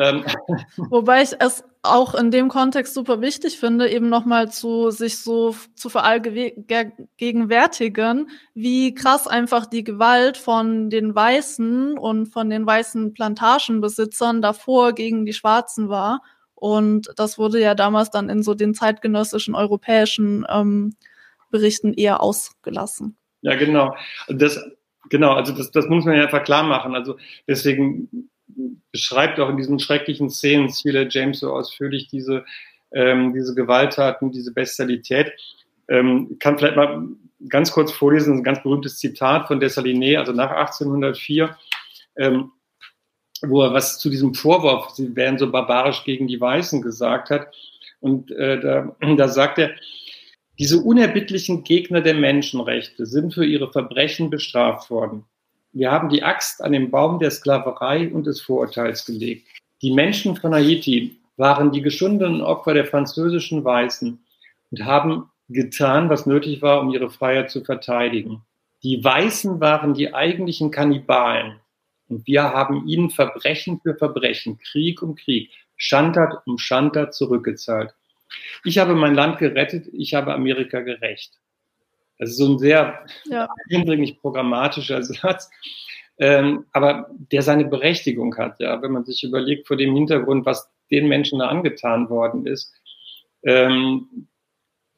Ähm. Wobei ich es auch in dem Kontext super wichtig finde, eben nochmal zu sich so zu verallgegenwärtigen, wie krass einfach die Gewalt von den Weißen und von den weißen Plantagenbesitzern davor gegen die Schwarzen war. Und das wurde ja damals dann in so den zeitgenössischen europäischen ähm, Berichten eher ausgelassen. Ja, genau. Das, genau, also das, das muss man ja einfach klar machen. Also deswegen beschreibt auch in diesen schrecklichen Szenen Celia James so ausführlich diese, ähm, diese Gewalttaten, diese Bestialität. Ähm, kann vielleicht mal ganz kurz vorlesen, ein ganz berühmtes Zitat von Dessalines, also nach 1804, ähm, wo er was zu diesem Vorwurf, sie wären so barbarisch gegen die Weißen gesagt hat. Und äh, da, da sagt er, diese unerbittlichen Gegner der Menschenrechte sind für ihre Verbrechen bestraft worden. Wir haben die Axt an den Baum der Sklaverei und des Vorurteils gelegt. Die Menschen von Haiti waren die geschundenen Opfer der französischen Weißen und haben getan, was nötig war, um ihre Freiheit zu verteidigen. Die Weißen waren die eigentlichen Kannibalen und wir haben ihnen Verbrechen für Verbrechen, Krieg um Krieg, Schandtat um Schandtat zurückgezahlt. Ich habe mein Land gerettet, ich habe Amerika gerecht. Das ist so ein sehr ja. eindringlich programmatischer Satz, ähm, aber der seine Berechtigung hat, ja, wenn man sich überlegt vor dem Hintergrund, was den Menschen da angetan worden ist. Ähm,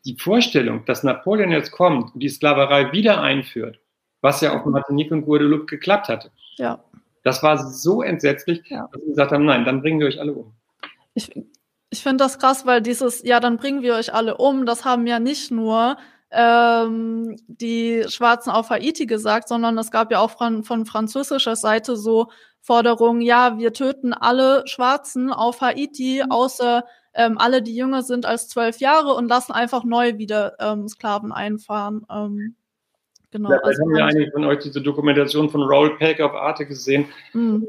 die Vorstellung, dass Napoleon jetzt kommt und die Sklaverei wieder einführt, was ja auf Martinique und Guadeloupe geklappt hatte. Ja. Das war so entsetzlich, ja. dass sie gesagt haben, nein, dann bringen wir euch alle um. Ich, ich finde das krass, weil dieses, ja, dann bringen wir euch alle um, das haben ja nicht nur ähm, die Schwarzen auf Haiti gesagt, sondern es gab ja auch von, von französischer Seite so Forderungen, ja, wir töten alle Schwarzen auf Haiti, mhm. außer ähm, alle, die jünger sind als zwölf Jahre und lassen einfach neu wieder ähm, Sklaven einfahren. Ähm, genau. Ja, also haben ja einige von euch diese Dokumentation von Raoul Peck auf Arte gesehen. Mhm.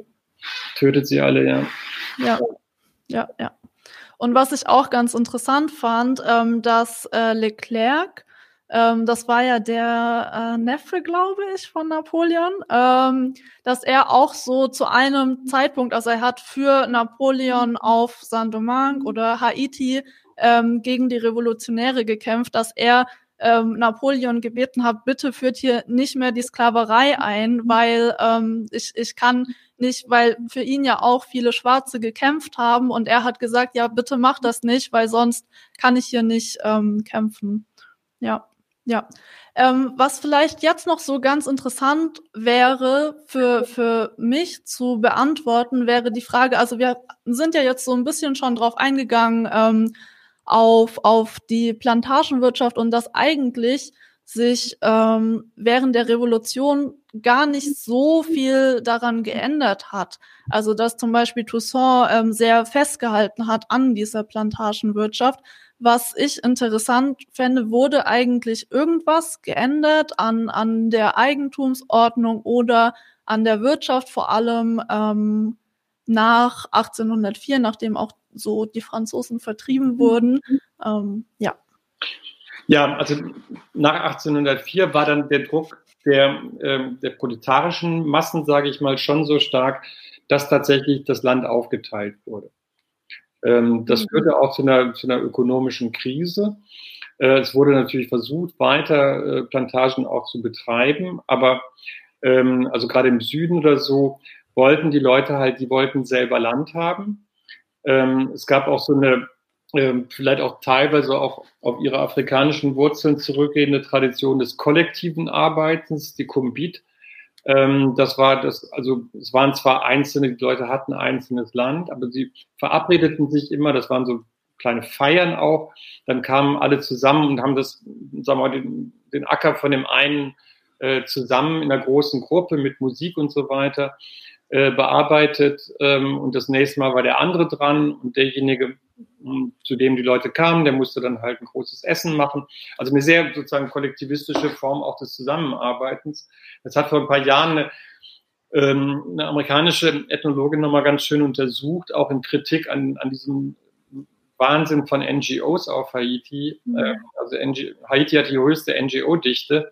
Tötet sie alle, ja. Ja, ja, ja. Und was ich auch ganz interessant fand, ähm, dass äh, Leclerc, ähm, das war ja der äh, Neffe, glaube ich, von Napoleon, ähm, dass er auch so zu einem Zeitpunkt, also er hat für Napoleon auf Saint-Domingue oder Haiti ähm, gegen die Revolutionäre gekämpft, dass er ähm, Napoleon gebeten hat, bitte führt hier nicht mehr die Sklaverei ein, weil ähm, ich, ich kann nicht, weil für ihn ja auch viele Schwarze gekämpft haben und er hat gesagt, ja, bitte mach das nicht, weil sonst kann ich hier nicht ähm, kämpfen. Ja, ja. Ähm, was vielleicht jetzt noch so ganz interessant wäre für, für mich zu beantworten, wäre die Frage, also wir sind ja jetzt so ein bisschen schon drauf eingegangen, ähm, auf, auf die Plantagenwirtschaft und dass eigentlich sich ähm, während der Revolution gar nicht so viel daran geändert hat. Also dass zum Beispiel Toussaint ähm, sehr festgehalten hat an dieser Plantagenwirtschaft. Was ich interessant fände, wurde eigentlich irgendwas geändert an, an der Eigentumsordnung oder an der Wirtschaft, vor allem ähm, nach 1804, nachdem auch so die Franzosen vertrieben wurden. Ähm, ja. Ja, also nach 1804 war dann der Druck der, äh, der proletarischen Massen, sage ich mal, schon so stark, dass tatsächlich das Land aufgeteilt wurde. Ähm, das mhm. führte auch zu einer, zu einer ökonomischen Krise. Äh, es wurde natürlich versucht, weiter äh, Plantagen auch zu betreiben, aber ähm, also gerade im Süden oder so wollten die Leute halt, die wollten selber Land haben. Ähm, es gab auch so eine vielleicht auch teilweise auch auf ihre afrikanischen Wurzeln zurückgehende Tradition des kollektiven Arbeitens, die Kumbit. Ähm, das war das, also es waren zwar einzelne, die Leute hatten ein einzelnes Land, aber sie verabredeten sich immer, das waren so kleine Feiern auch. Dann kamen alle zusammen und haben das, sagen wir mal, den, den Acker von dem einen äh, zusammen in einer großen Gruppe mit Musik und so weiter äh, bearbeitet. Ähm, und das nächste Mal war der andere dran und derjenige zu dem die Leute kamen, der musste dann halt ein großes Essen machen. Also eine sehr sozusagen kollektivistische Form auch des Zusammenarbeitens. Das hat vor ein paar Jahren eine, ähm, eine amerikanische Ethnologin nochmal ganz schön untersucht, auch in Kritik an, an diesem Wahnsinn von NGOs auf Haiti. Mhm. Äh, also NG, Haiti hat die höchste NGO-Dichte.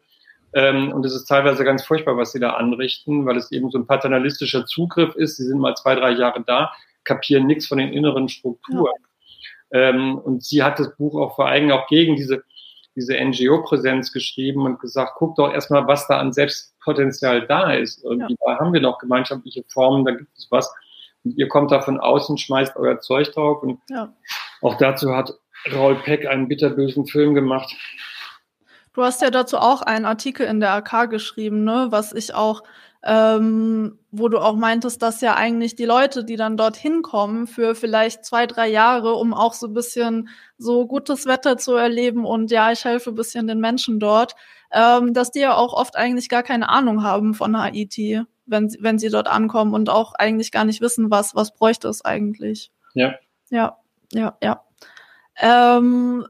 Ähm, und es ist teilweise ganz furchtbar, was sie da anrichten, weil es eben so ein paternalistischer Zugriff ist. Sie sind mal zwei, drei Jahre da, kapieren nichts von den inneren Strukturen. Ja. Ähm, und sie hat das Buch auch vor allem auch gegen diese, diese NGO-Präsenz geschrieben und gesagt, guck doch erstmal, was da an Selbstpotenzial da ist. Irgendwie, ja. da haben wir noch gemeinschaftliche Formen, da gibt es was. Und ihr kommt da von außen, schmeißt euer Zeug drauf. Und ja. auch dazu hat Raul Peck einen bitterbösen Film gemacht. Du hast ja dazu auch einen Artikel in der AK geschrieben, ne, was ich auch, ähm, wo du auch meintest, dass ja eigentlich die Leute, die dann dorthin kommen, für vielleicht zwei, drei Jahre, um auch so ein bisschen so gutes Wetter zu erleben und ja, ich helfe ein bisschen den Menschen dort, ähm, dass die ja auch oft eigentlich gar keine Ahnung haben von Haiti, wenn, wenn sie dort ankommen und auch eigentlich gar nicht wissen, was, was bräuchte es eigentlich. Ja. Ja, ja, ja. Ähm,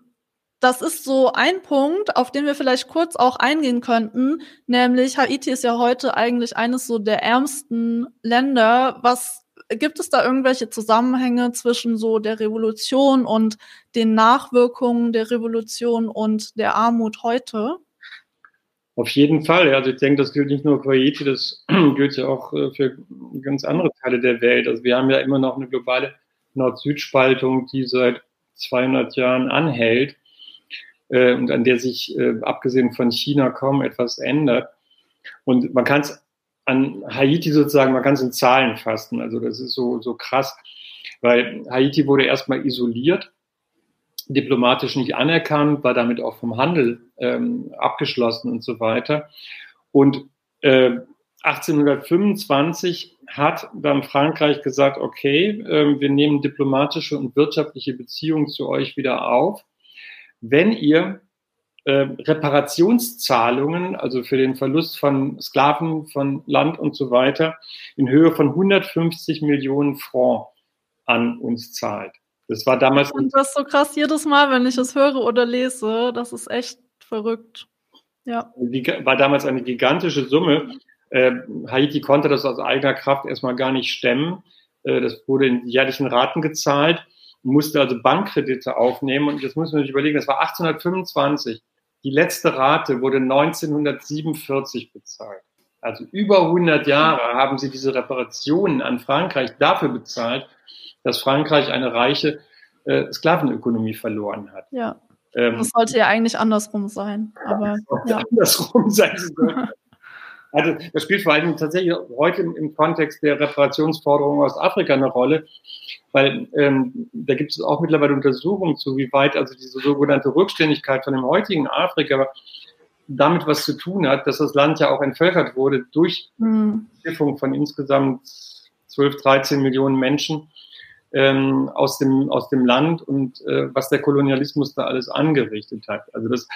das ist so ein Punkt, auf den wir vielleicht kurz auch eingehen könnten, nämlich Haiti ist ja heute eigentlich eines so der ärmsten Länder. Was gibt es da irgendwelche Zusammenhänge zwischen so der Revolution und den Nachwirkungen der Revolution und der Armut heute? Auf jeden Fall. Also ich denke, das gilt nicht nur für Haiti, das gilt ja auch äh, für ganz andere Teile der Welt. Also wir haben ja immer noch eine globale Nord-Süd-Spaltung, die seit 200 Jahren anhält äh, und an der sich äh, abgesehen von China kaum etwas ändert. Und man kann es an Haiti sozusagen, man kann es in Zahlen fassen. Also das ist so, so krass, weil Haiti wurde erstmal isoliert, diplomatisch nicht anerkannt, war damit auch vom Handel ähm, abgeschlossen und so weiter. Und äh, 1825 hat dann Frankreich gesagt, okay, äh, wir nehmen diplomatische und wirtschaftliche Beziehungen zu euch wieder auf wenn ihr äh, Reparationszahlungen, also für den Verlust von Sklaven, von Land und so weiter, in Höhe von 150 Millionen Francs an uns zahlt. Das war damals. Und das ist so krass jedes Mal, wenn ich es höre oder lese. Das ist echt verrückt. Ja. War damals eine gigantische Summe. Äh, Haiti konnte das aus eigener Kraft erstmal gar nicht stemmen. Äh, das wurde in jährlichen Raten gezahlt musste also Bankkredite aufnehmen. Und jetzt muss man sich überlegen, das war 1825. Die letzte Rate wurde 1947 bezahlt. Also über 100 Jahre haben sie diese Reparationen an Frankreich dafür bezahlt, dass Frankreich eine reiche äh, Sklavenökonomie verloren hat. Ja. Ähm, das sollte ja eigentlich andersrum sein. Aber ja. andersrum sein Also das spielt vor allem tatsächlich heute im, im Kontext der Reparationsforderungen aus Afrika eine Rolle, weil ähm, da gibt es auch mittlerweile Untersuchungen zu, wie weit also diese sogenannte Rückständigkeit von dem heutigen Afrika damit was zu tun hat, dass das Land ja auch entvölkert wurde durch mhm. Schiffung von insgesamt 12, 13 Millionen Menschen ähm, aus, dem, aus dem Land und äh, was der Kolonialismus da alles angerichtet hat. Also das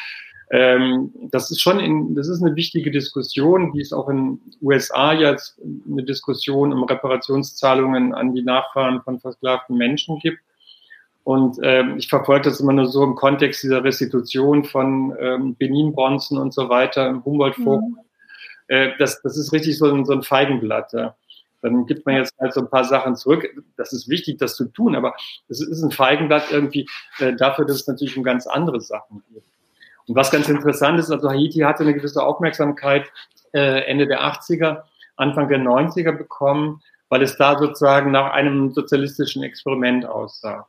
ähm, das ist schon in, das ist eine wichtige Diskussion, die ist auch in USA jetzt eine Diskussion um Reparationszahlungen an die Nachfahren von versklavten Menschen gibt. Und ähm, ich verfolge das immer nur so im Kontext dieser Restitution von ähm, Benin-Bronzen und so weiter im Humboldt-Forum. Mhm. Äh, das, das ist richtig so ein, so ein Feigenblatt. Ja. Dann gibt man jetzt halt so ein paar Sachen zurück. Das ist wichtig, das zu tun, aber es ist ein Feigenblatt irgendwie äh, dafür, dass es natürlich um ganz andere Sachen geht. Und was ganz interessant ist, also Haiti hatte eine gewisse Aufmerksamkeit äh, Ende der 80er, Anfang der 90er bekommen, weil es da sozusagen nach einem sozialistischen Experiment aussah.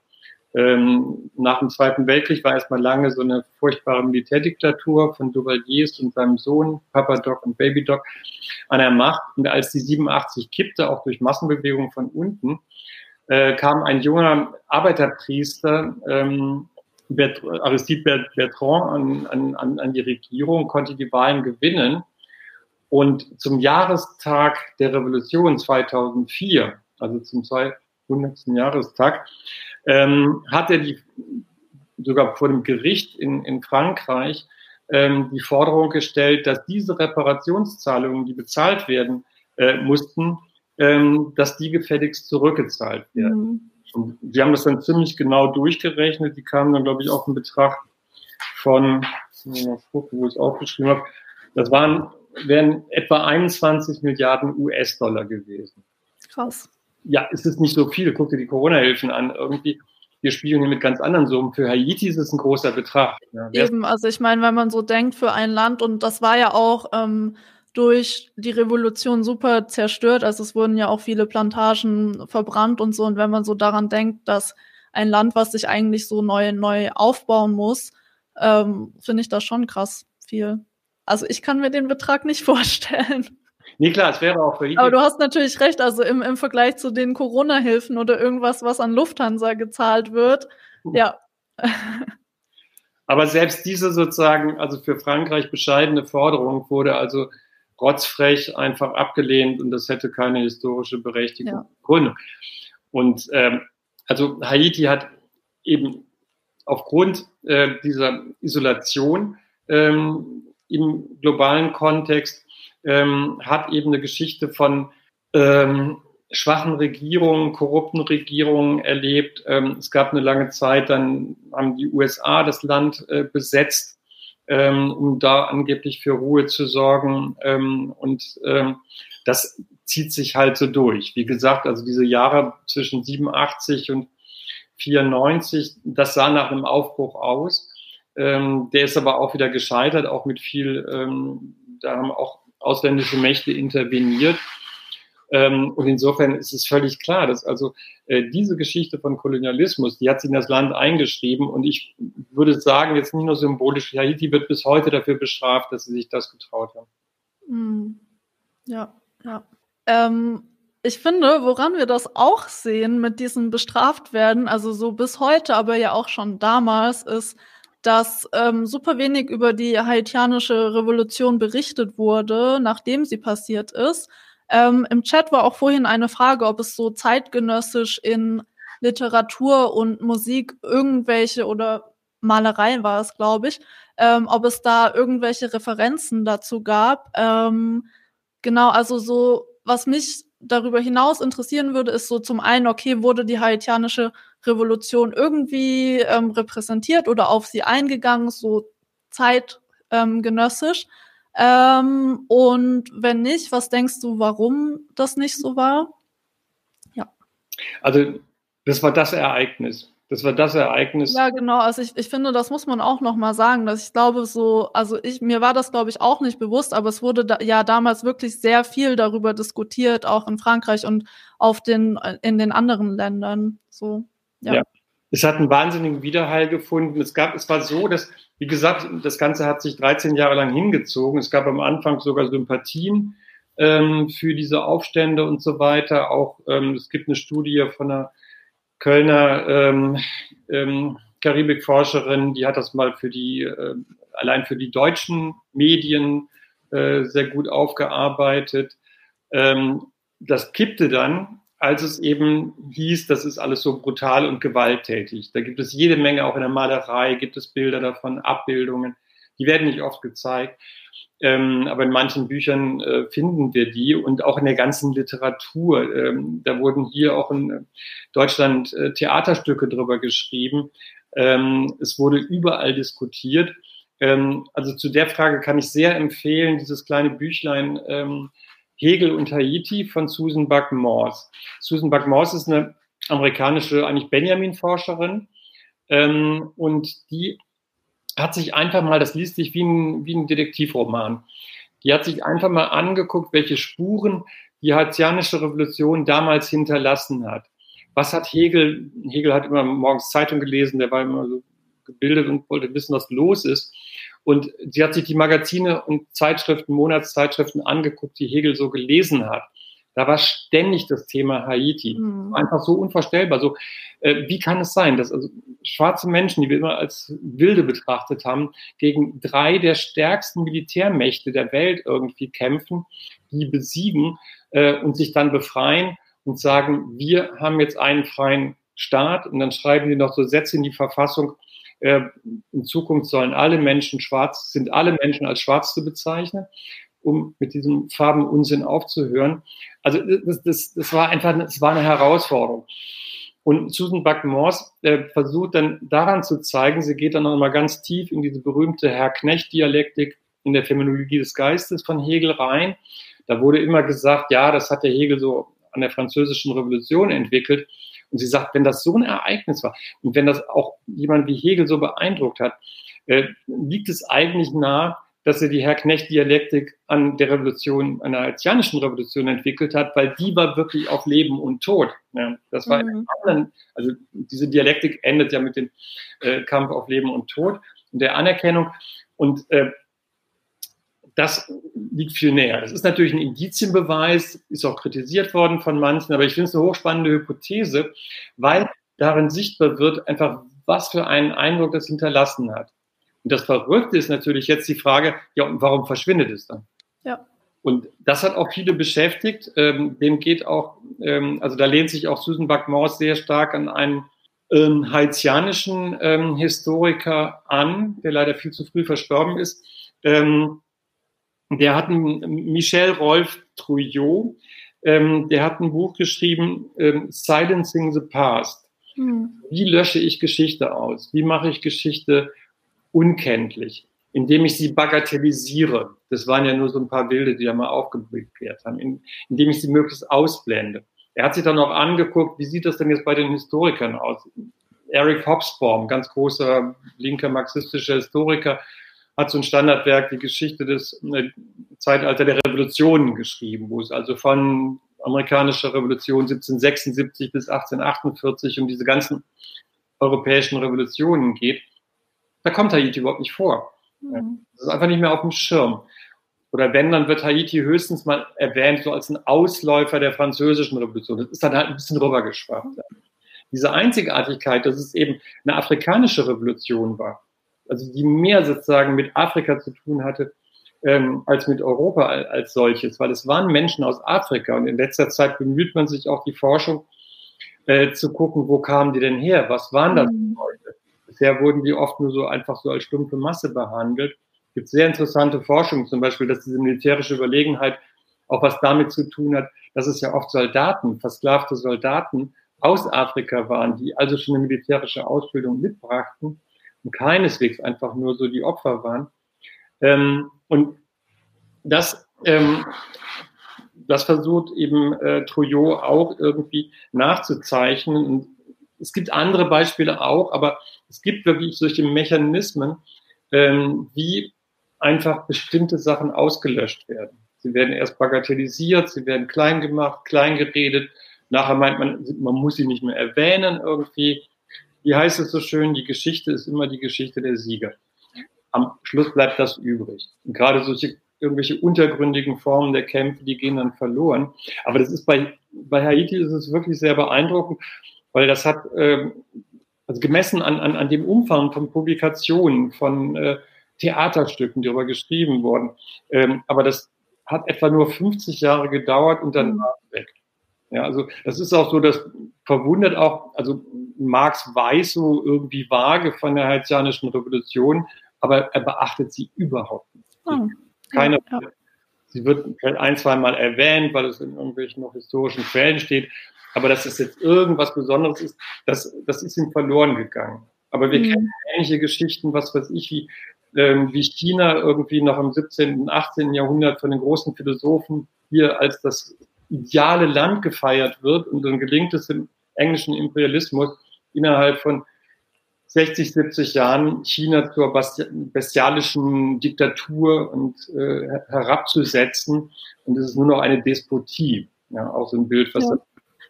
Ähm, nach dem Zweiten Weltkrieg war erstmal lange so eine furchtbare Militärdiktatur von Duvaliers und seinem Sohn, Papa Doc und Baby Doc, an der Macht. Und als die 87 kippte, auch durch Massenbewegungen von unten, äh, kam ein junger Arbeiterpriester ähm, Aristide Bertrand an, an, an die Regierung, konnte die Wahlen gewinnen. Und zum Jahrestag der Revolution 2004, also zum 200. Jahrestag, ähm, hat er die, sogar vor dem Gericht in, in Frankreich ähm, die Forderung gestellt, dass diese Reparationszahlungen, die bezahlt werden äh, mussten, ähm, dass die gefälligst zurückgezahlt werden. Mhm. Und die haben das dann ziemlich genau durchgerechnet. Die kamen dann, glaube ich, auf einen Betrag von, mal gucken, wo ich es aufgeschrieben habe, das waren, wären etwa 21 Milliarden US-Dollar gewesen. Krass. Ja, ist es nicht so viel. Guck dir die Corona-Hilfen an. Irgendwie, wir spielen hier mit ganz anderen Summen. Für Haiti ist es ein großer Betrag. Ja, Eben, also ich meine, wenn man so denkt für ein Land, und das war ja auch ähm, durch die Revolution super zerstört. Also es wurden ja auch viele Plantagen verbrannt und so. Und wenn man so daran denkt, dass ein Land, was sich eigentlich so neu, neu aufbauen muss, ähm, finde ich das schon krass viel. Also ich kann mir den Betrag nicht vorstellen. Nee, klar, es wäre auch für Aber du hast natürlich recht, also im, im Vergleich zu den Corona-Hilfen oder irgendwas, was an Lufthansa gezahlt wird, ja. Aber selbst diese sozusagen, also für Frankreich bescheidene Forderung wurde also rotzfrech einfach abgelehnt und das hätte keine historische Berechtigung. Ja. Gründe. Und ähm, also Haiti hat eben aufgrund äh, dieser Isolation ähm, im globalen Kontext ähm, hat eben eine Geschichte von ähm, schwachen Regierungen, korrupten Regierungen erlebt. Ähm, es gab eine lange Zeit, dann haben die USA das Land äh, besetzt, ähm, um da angeblich für Ruhe zu sorgen. Ähm, und ähm, das zieht sich halt so durch. Wie gesagt, also diese Jahre zwischen 87 und 94, das sah nach einem Aufbruch aus. Ähm, der ist aber auch wieder gescheitert, auch mit viel, ähm, da haben auch ausländische Mächte interveniert. Ähm, und insofern ist es völlig klar, dass also äh, diese Geschichte von Kolonialismus, die hat sich in das Land eingeschrieben und ich würde sagen, jetzt nicht nur symbolisch, Haiti wird bis heute dafür bestraft, dass sie sich das getraut haben. Hm. Ja, ja. Ähm, ich finde, woran wir das auch sehen mit diesem bestraft werden, also so bis heute, aber ja auch schon damals, ist, dass ähm, super wenig über die haitianische Revolution berichtet wurde, nachdem sie passiert ist. Ähm, Im Chat war auch vorhin eine Frage, ob es so zeitgenössisch in Literatur und Musik irgendwelche oder Malerei war es, glaube ich, ähm, ob es da irgendwelche Referenzen dazu gab. Ähm, genau, also so, was mich darüber hinaus interessieren würde, ist so zum einen, okay, wurde die haitianische Revolution irgendwie ähm, repräsentiert oder auf sie eingegangen, so zeitgenössisch? Ähm, und wenn nicht, was denkst du, warum das nicht so war? Ja. Also, das war das Ereignis. Das war das Ereignis. Ja, genau. Also ich, ich finde, das muss man auch noch mal sagen, dass ich glaube so, also ich mir war das glaube ich auch nicht bewusst, aber es wurde da, ja damals wirklich sehr viel darüber diskutiert, auch in Frankreich und auf den in den anderen Ländern. So. Ja. ja. Es hat einen wahnsinnigen Widerhall gefunden. Es gab, es war so, dass, wie gesagt, das Ganze hat sich 13 Jahre lang hingezogen. Es gab am Anfang sogar Sympathien ähm, für diese Aufstände und so weiter. Auch ähm, es gibt eine Studie von einer Kölner ähm, ähm, Karibikforscherin, die hat das mal für die, äh, allein für die deutschen Medien äh, sehr gut aufgearbeitet. Ähm, das kippte dann, als es eben hieß, das ist alles so brutal und gewalttätig. Da gibt es jede Menge, auch in der Malerei gibt es Bilder davon, Abbildungen. Die werden nicht oft gezeigt. Ähm, aber in manchen Büchern äh, finden wir die und auch in der ganzen Literatur. Ähm, da wurden hier auch in Deutschland äh, Theaterstücke drüber geschrieben. Ähm, es wurde überall diskutiert. Ähm, also zu der Frage kann ich sehr empfehlen, dieses kleine Büchlein ähm, Hegel und Haiti von Susan Buck-Morse. Susan Buck-Morse ist eine amerikanische, eigentlich Benjamin-Forscherin. Ähm, und die hat sich einfach mal, das liest sich wie ein, wie ein Detektivroman, die hat sich einfach mal angeguckt, welche Spuren die haitianische Revolution damals hinterlassen hat. Was hat Hegel, Hegel hat immer morgens Zeitung gelesen, der war immer so gebildet und wollte wissen, was los ist. Und sie hat sich die Magazine und Zeitschriften, Monatszeitschriften angeguckt, die Hegel so gelesen hat. Da war ständig das Thema Haiti. Mhm. Einfach so unvorstellbar. So, äh, wie kann es sein, dass also schwarze Menschen, die wir immer als Wilde betrachtet haben, gegen drei der stärksten Militärmächte der Welt irgendwie kämpfen, die besiegen äh, und sich dann befreien und sagen, wir haben jetzt einen freien Staat und dann schreiben die noch so Sätze in die Verfassung, in Zukunft sollen alle Menschen schwarz, sind alle Menschen als schwarz zu bezeichnen um mit diesem Farbenunsinn aufzuhören. Also das, das, das war einfach, das war eine Herausforderung. Und Susan Buck-Morse äh, versucht dann daran zu zeigen, sie geht dann nochmal ganz tief in diese berühmte Herr-Knecht-Dialektik in der Phänomenologie des Geistes von Hegel rein. Da wurde immer gesagt, ja, das hat der Hegel so an der französischen Revolution entwickelt. Und sie sagt, wenn das so ein Ereignis war und wenn das auch jemand wie Hegel so beeindruckt hat, äh, liegt es eigentlich nahe, dass er die Herr-Knecht-Dialektik an der Revolution, an der haitianischen Revolution entwickelt hat, weil die war wirklich auf Leben und Tod. Ja, das war mhm. anderen, also diese Dialektik endet ja mit dem äh, Kampf auf Leben und Tod und der Anerkennung. Und äh, das liegt viel näher. Das ist natürlich ein Indizienbeweis, ist auch kritisiert worden von manchen, aber ich finde es eine hochspannende Hypothese, weil darin sichtbar wird, einfach was für einen Eindruck das hinterlassen hat. Und das Verrückte ist natürlich jetzt die Frage, ja, und warum verschwindet es dann? Ja. Und das hat auch viele beschäftigt. Ähm, dem geht auch, ähm, also da lehnt sich auch Susan Buck-Morse sehr stark an einen ähm, haitianischen ähm, Historiker an, der leider viel zu früh verstorben ist. Ähm, der hat ein, Michel Rolf Trouillot, ähm, der hat ein Buch geschrieben, ähm, Silencing the Past. Hm. Wie lösche ich Geschichte aus? Wie mache ich Geschichte unkenntlich, indem ich sie bagatellisiere. Das waren ja nur so ein paar Bilder, die da mal aufgeklärt haben, indem ich sie möglichst ausblende. Er hat sich dann auch angeguckt, wie sieht das denn jetzt bei den Historikern aus? Eric Hobsbawm, ganz großer linker marxistischer Historiker, hat so ein Standardwerk, die Geschichte des äh, Zeitalter der Revolutionen geschrieben, wo es also von amerikanischer Revolution 1776 bis 1848 um diese ganzen europäischen Revolutionen geht. Da kommt Haiti überhaupt nicht vor. Mhm. Das ist einfach nicht mehr auf dem Schirm. Oder wenn, dann wird Haiti höchstens mal erwähnt, so als ein Ausläufer der französischen Revolution. Das ist dann halt ein bisschen rübergeschwappt. Diese Einzigartigkeit, dass es eben eine afrikanische Revolution war, also die mehr sozusagen mit Afrika zu tun hatte, ähm, als mit Europa als solches, weil es waren Menschen aus Afrika und in letzter Zeit bemüht man sich auch die Forschung äh, zu gucken, wo kamen die denn her, was waren das mhm. Leute? Bisher wurden die oft nur so einfach so als stumpfe Masse behandelt. Es gibt sehr interessante Forschung, zum Beispiel, dass diese militärische Überlegenheit auch was damit zu tun hat, dass es ja oft Soldaten, versklavte Soldaten aus Afrika waren, die also schon eine militärische Ausbildung mitbrachten und keineswegs einfach nur so die Opfer waren. Ähm, und das, ähm, das versucht eben äh, Trouillot auch irgendwie nachzuzeichnen. Und es gibt andere Beispiele auch, aber es gibt wirklich solche Mechanismen, ähm, wie einfach bestimmte Sachen ausgelöscht werden. Sie werden erst bagatellisiert, sie werden klein gemacht, klein geredet. Nachher meint man, man muss sie nicht mehr erwähnen irgendwie. Wie heißt es so schön? Die Geschichte ist immer die Geschichte der Sieger. Am Schluss bleibt das übrig. Und gerade solche irgendwelche untergründigen Formen der Kämpfe, die gehen dann verloren. Aber das ist bei, bei Haiti ist es wirklich sehr beeindruckend, weil das hat ähm, also gemessen an, an, an dem Umfang von Publikationen, von äh, Theaterstücken, die darüber geschrieben wurden. Ähm, aber das hat etwa nur 50 Jahre gedauert und dann mhm. war es weg. Ja, also das ist auch so, das verwundert auch, also Marx weiß so irgendwie vage von der haitianischen Revolution, aber er beachtet sie überhaupt nicht. Oh. Keine, ja. Sie wird ein, zwei Mal erwähnt, weil es in irgendwelchen noch historischen Quellen steht, aber dass es jetzt irgendwas Besonderes ist, das, das ist ihm verloren gegangen. Aber wir mhm. kennen ähnliche Geschichten, was weiß ich, wie, ähm, wie China irgendwie noch im 17., und 18. Jahrhundert von den großen Philosophen hier als das ideale Land gefeiert wird und dann gelingt es im englischen Imperialismus innerhalb von 60, 70 Jahren China zur bestialischen Diktatur und äh, herabzusetzen und es ist nur noch eine Despotie. Ja, auch so ein Bild, was ja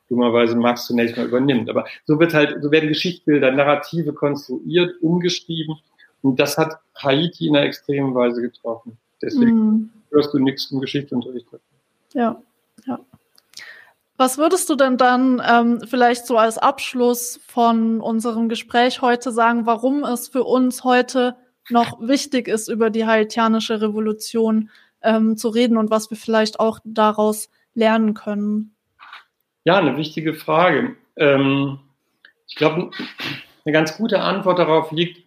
dummerweise Marx zunächst mal übernimmt. Aber so wird halt, so werden Geschichtsbilder, Narrative konstruiert, umgeschrieben. Und das hat Haiti in einer extremen Weise getroffen. Deswegen mm. hörst du nichts im Geschichtsunterricht. Ja, ja. Was würdest du denn dann ähm, vielleicht so als Abschluss von unserem Gespräch heute sagen, warum es für uns heute noch wichtig ist, über die haitianische Revolution ähm, zu reden und was wir vielleicht auch daraus lernen können? Ja, eine wichtige Frage. Ähm, ich glaube, eine ganz gute Antwort darauf liegt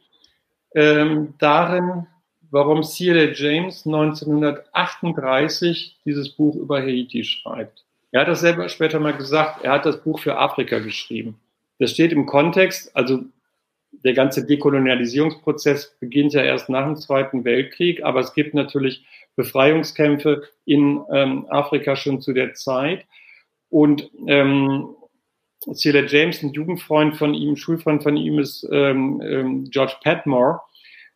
ähm, darin, warum C.L. James 1938 dieses Buch über Haiti schreibt. Er hat das selber später mal gesagt, er hat das Buch für Afrika geschrieben. Das steht im Kontext, also der ganze Dekolonialisierungsprozess beginnt ja erst nach dem Zweiten Weltkrieg, aber es gibt natürlich Befreiungskämpfe in ähm, Afrika schon zu der Zeit. Und ähm, C.L. James, ein Jugendfreund von ihm, Schulfreund von ihm ist ähm, ähm, George Padmore.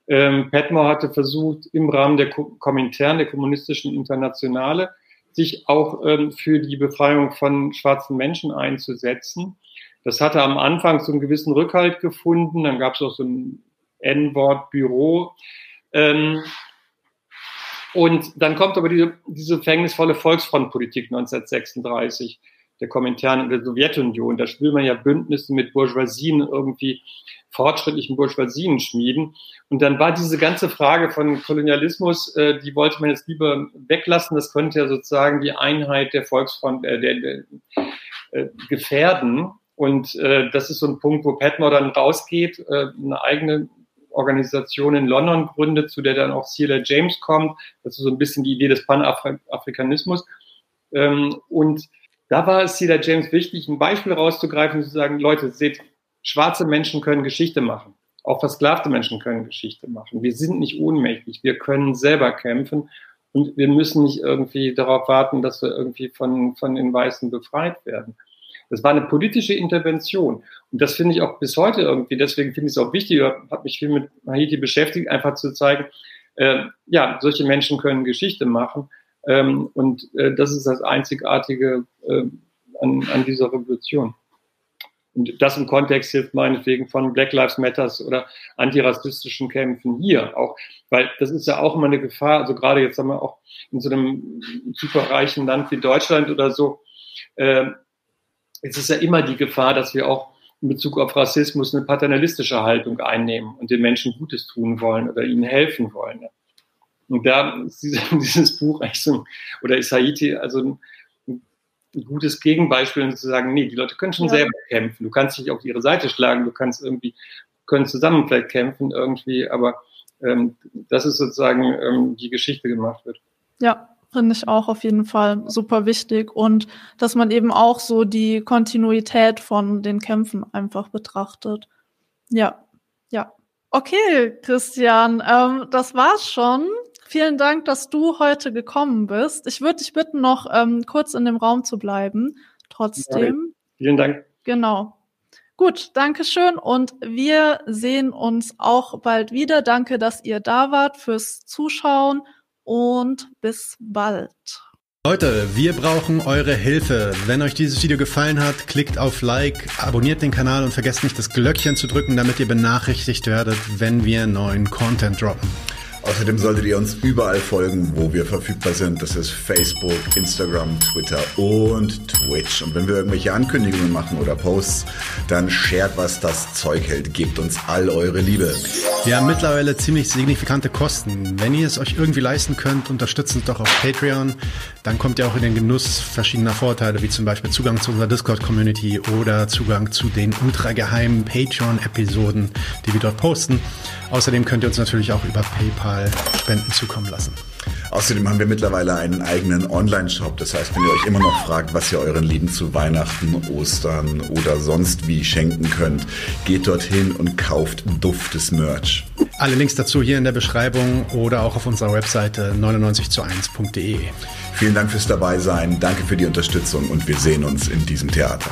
Ähm, Petmore hatte versucht, im Rahmen der Komintern, der kommunistischen Internationale, sich auch ähm, für die Befreiung von schwarzen Menschen einzusetzen. Das hatte am Anfang so einen gewissen Rückhalt gefunden. Dann gab es auch so ein N-Wort-Büro. Ähm, und dann kommt aber diese, diese verhängnisvolle Volksfrontpolitik 1936 der Kommentaren in der Sowjetunion. Da will man ja Bündnisse mit Bourgeoisien irgendwie fortschrittlichen Bourgeoisien schmieden. Und dann war diese ganze Frage von Kolonialismus, äh, die wollte man jetzt lieber weglassen. Das könnte ja sozusagen die Einheit der Volksfront äh, der, der, äh, gefährden. Und äh, das ist so ein Punkt, wo Petmore dann rausgeht, äh, eine eigene Organisation in London gründet, zu der dann auch Cedar James kommt. Das ist so ein bisschen die Idee des Panafrikanismus. Ähm, und da war es Cedar James wichtig, ein Beispiel rauszugreifen und zu sagen, Leute, seht, schwarze Menschen können Geschichte machen. Auch versklavte Menschen können Geschichte machen. Wir sind nicht ohnmächtig. Wir können selber kämpfen. Und wir müssen nicht irgendwie darauf warten, dass wir irgendwie von, von den Weißen befreit werden. Das war eine politische Intervention. Und das finde ich auch bis heute irgendwie, deswegen finde ich es auch wichtig, ich habe mich viel mit Haiti beschäftigt, einfach zu zeigen, äh, ja, solche Menschen können Geschichte machen. Ähm, und äh, das ist das Einzigartige äh, an, an dieser Revolution. Und das im Kontext jetzt meinetwegen von Black Lives Matters oder antirassistischen Kämpfen hier auch, weil das ist ja auch immer eine Gefahr, also gerade jetzt haben wir auch in so einem superreichen Land wie Deutschland oder so, äh, es ist ja immer die Gefahr, dass wir auch in Bezug auf Rassismus eine paternalistische Haltung einnehmen und den Menschen Gutes tun wollen oder ihnen helfen wollen. Und da ist dieses, Buch eigentlich so, oder ist Haiti also ein, ein gutes Gegenbeispiel, um zu sagen, nee, die Leute können schon ja. selber kämpfen. Du kannst dich auf ihre Seite schlagen, du kannst irgendwie, können zusammen vielleicht kämpfen irgendwie, aber ähm, das ist sozusagen, ähm, die Geschichte gemacht wird. Ja, finde ich auch auf jeden Fall super wichtig und dass man eben auch so die Kontinuität von den Kämpfen einfach betrachtet. Ja, ja. Okay, Christian, ähm, das war's schon. Vielen Dank, dass du heute gekommen bist. Ich würde dich bitten, noch ähm, kurz in dem Raum zu bleiben. Trotzdem. Ja, vielen Dank. Genau. Gut, danke schön und wir sehen uns auch bald wieder. Danke, dass ihr da wart fürs Zuschauen und bis bald. Leute, wir brauchen eure Hilfe. Wenn euch dieses Video gefallen hat, klickt auf Like, abonniert den Kanal und vergesst nicht das Glöckchen zu drücken, damit ihr benachrichtigt werdet, wenn wir neuen Content droppen. Außerdem solltet ihr uns überall folgen, wo wir verfügbar sind. Das ist Facebook, Instagram, Twitter und Twitch. Und wenn wir irgendwelche Ankündigungen machen oder Posts, dann shared, was das Zeug hält. Gebt uns all eure Liebe. Wir haben mittlerweile ziemlich signifikante Kosten. Wenn ihr es euch irgendwie leisten könnt, unterstützt uns doch auf Patreon. Dann kommt ihr auch in den Genuss verschiedener Vorteile, wie zum Beispiel Zugang zu unserer Discord-Community oder Zugang zu den ultrageheimen Patreon-Episoden, die wir dort posten. Außerdem könnt ihr uns natürlich auch über PayPal Spenden zukommen lassen. Außerdem haben wir mittlerweile einen eigenen Online-Shop. Das heißt, wenn ihr euch immer noch fragt, was ihr euren Lieben zu Weihnachten, Ostern oder sonst wie schenken könnt, geht dorthin und kauft duftes Merch. Alle Links dazu hier in der Beschreibung oder auch auf unserer Webseite 99 zu 1.de. Vielen Dank fürs Dabeisein, danke für die Unterstützung und wir sehen uns in diesem Theater.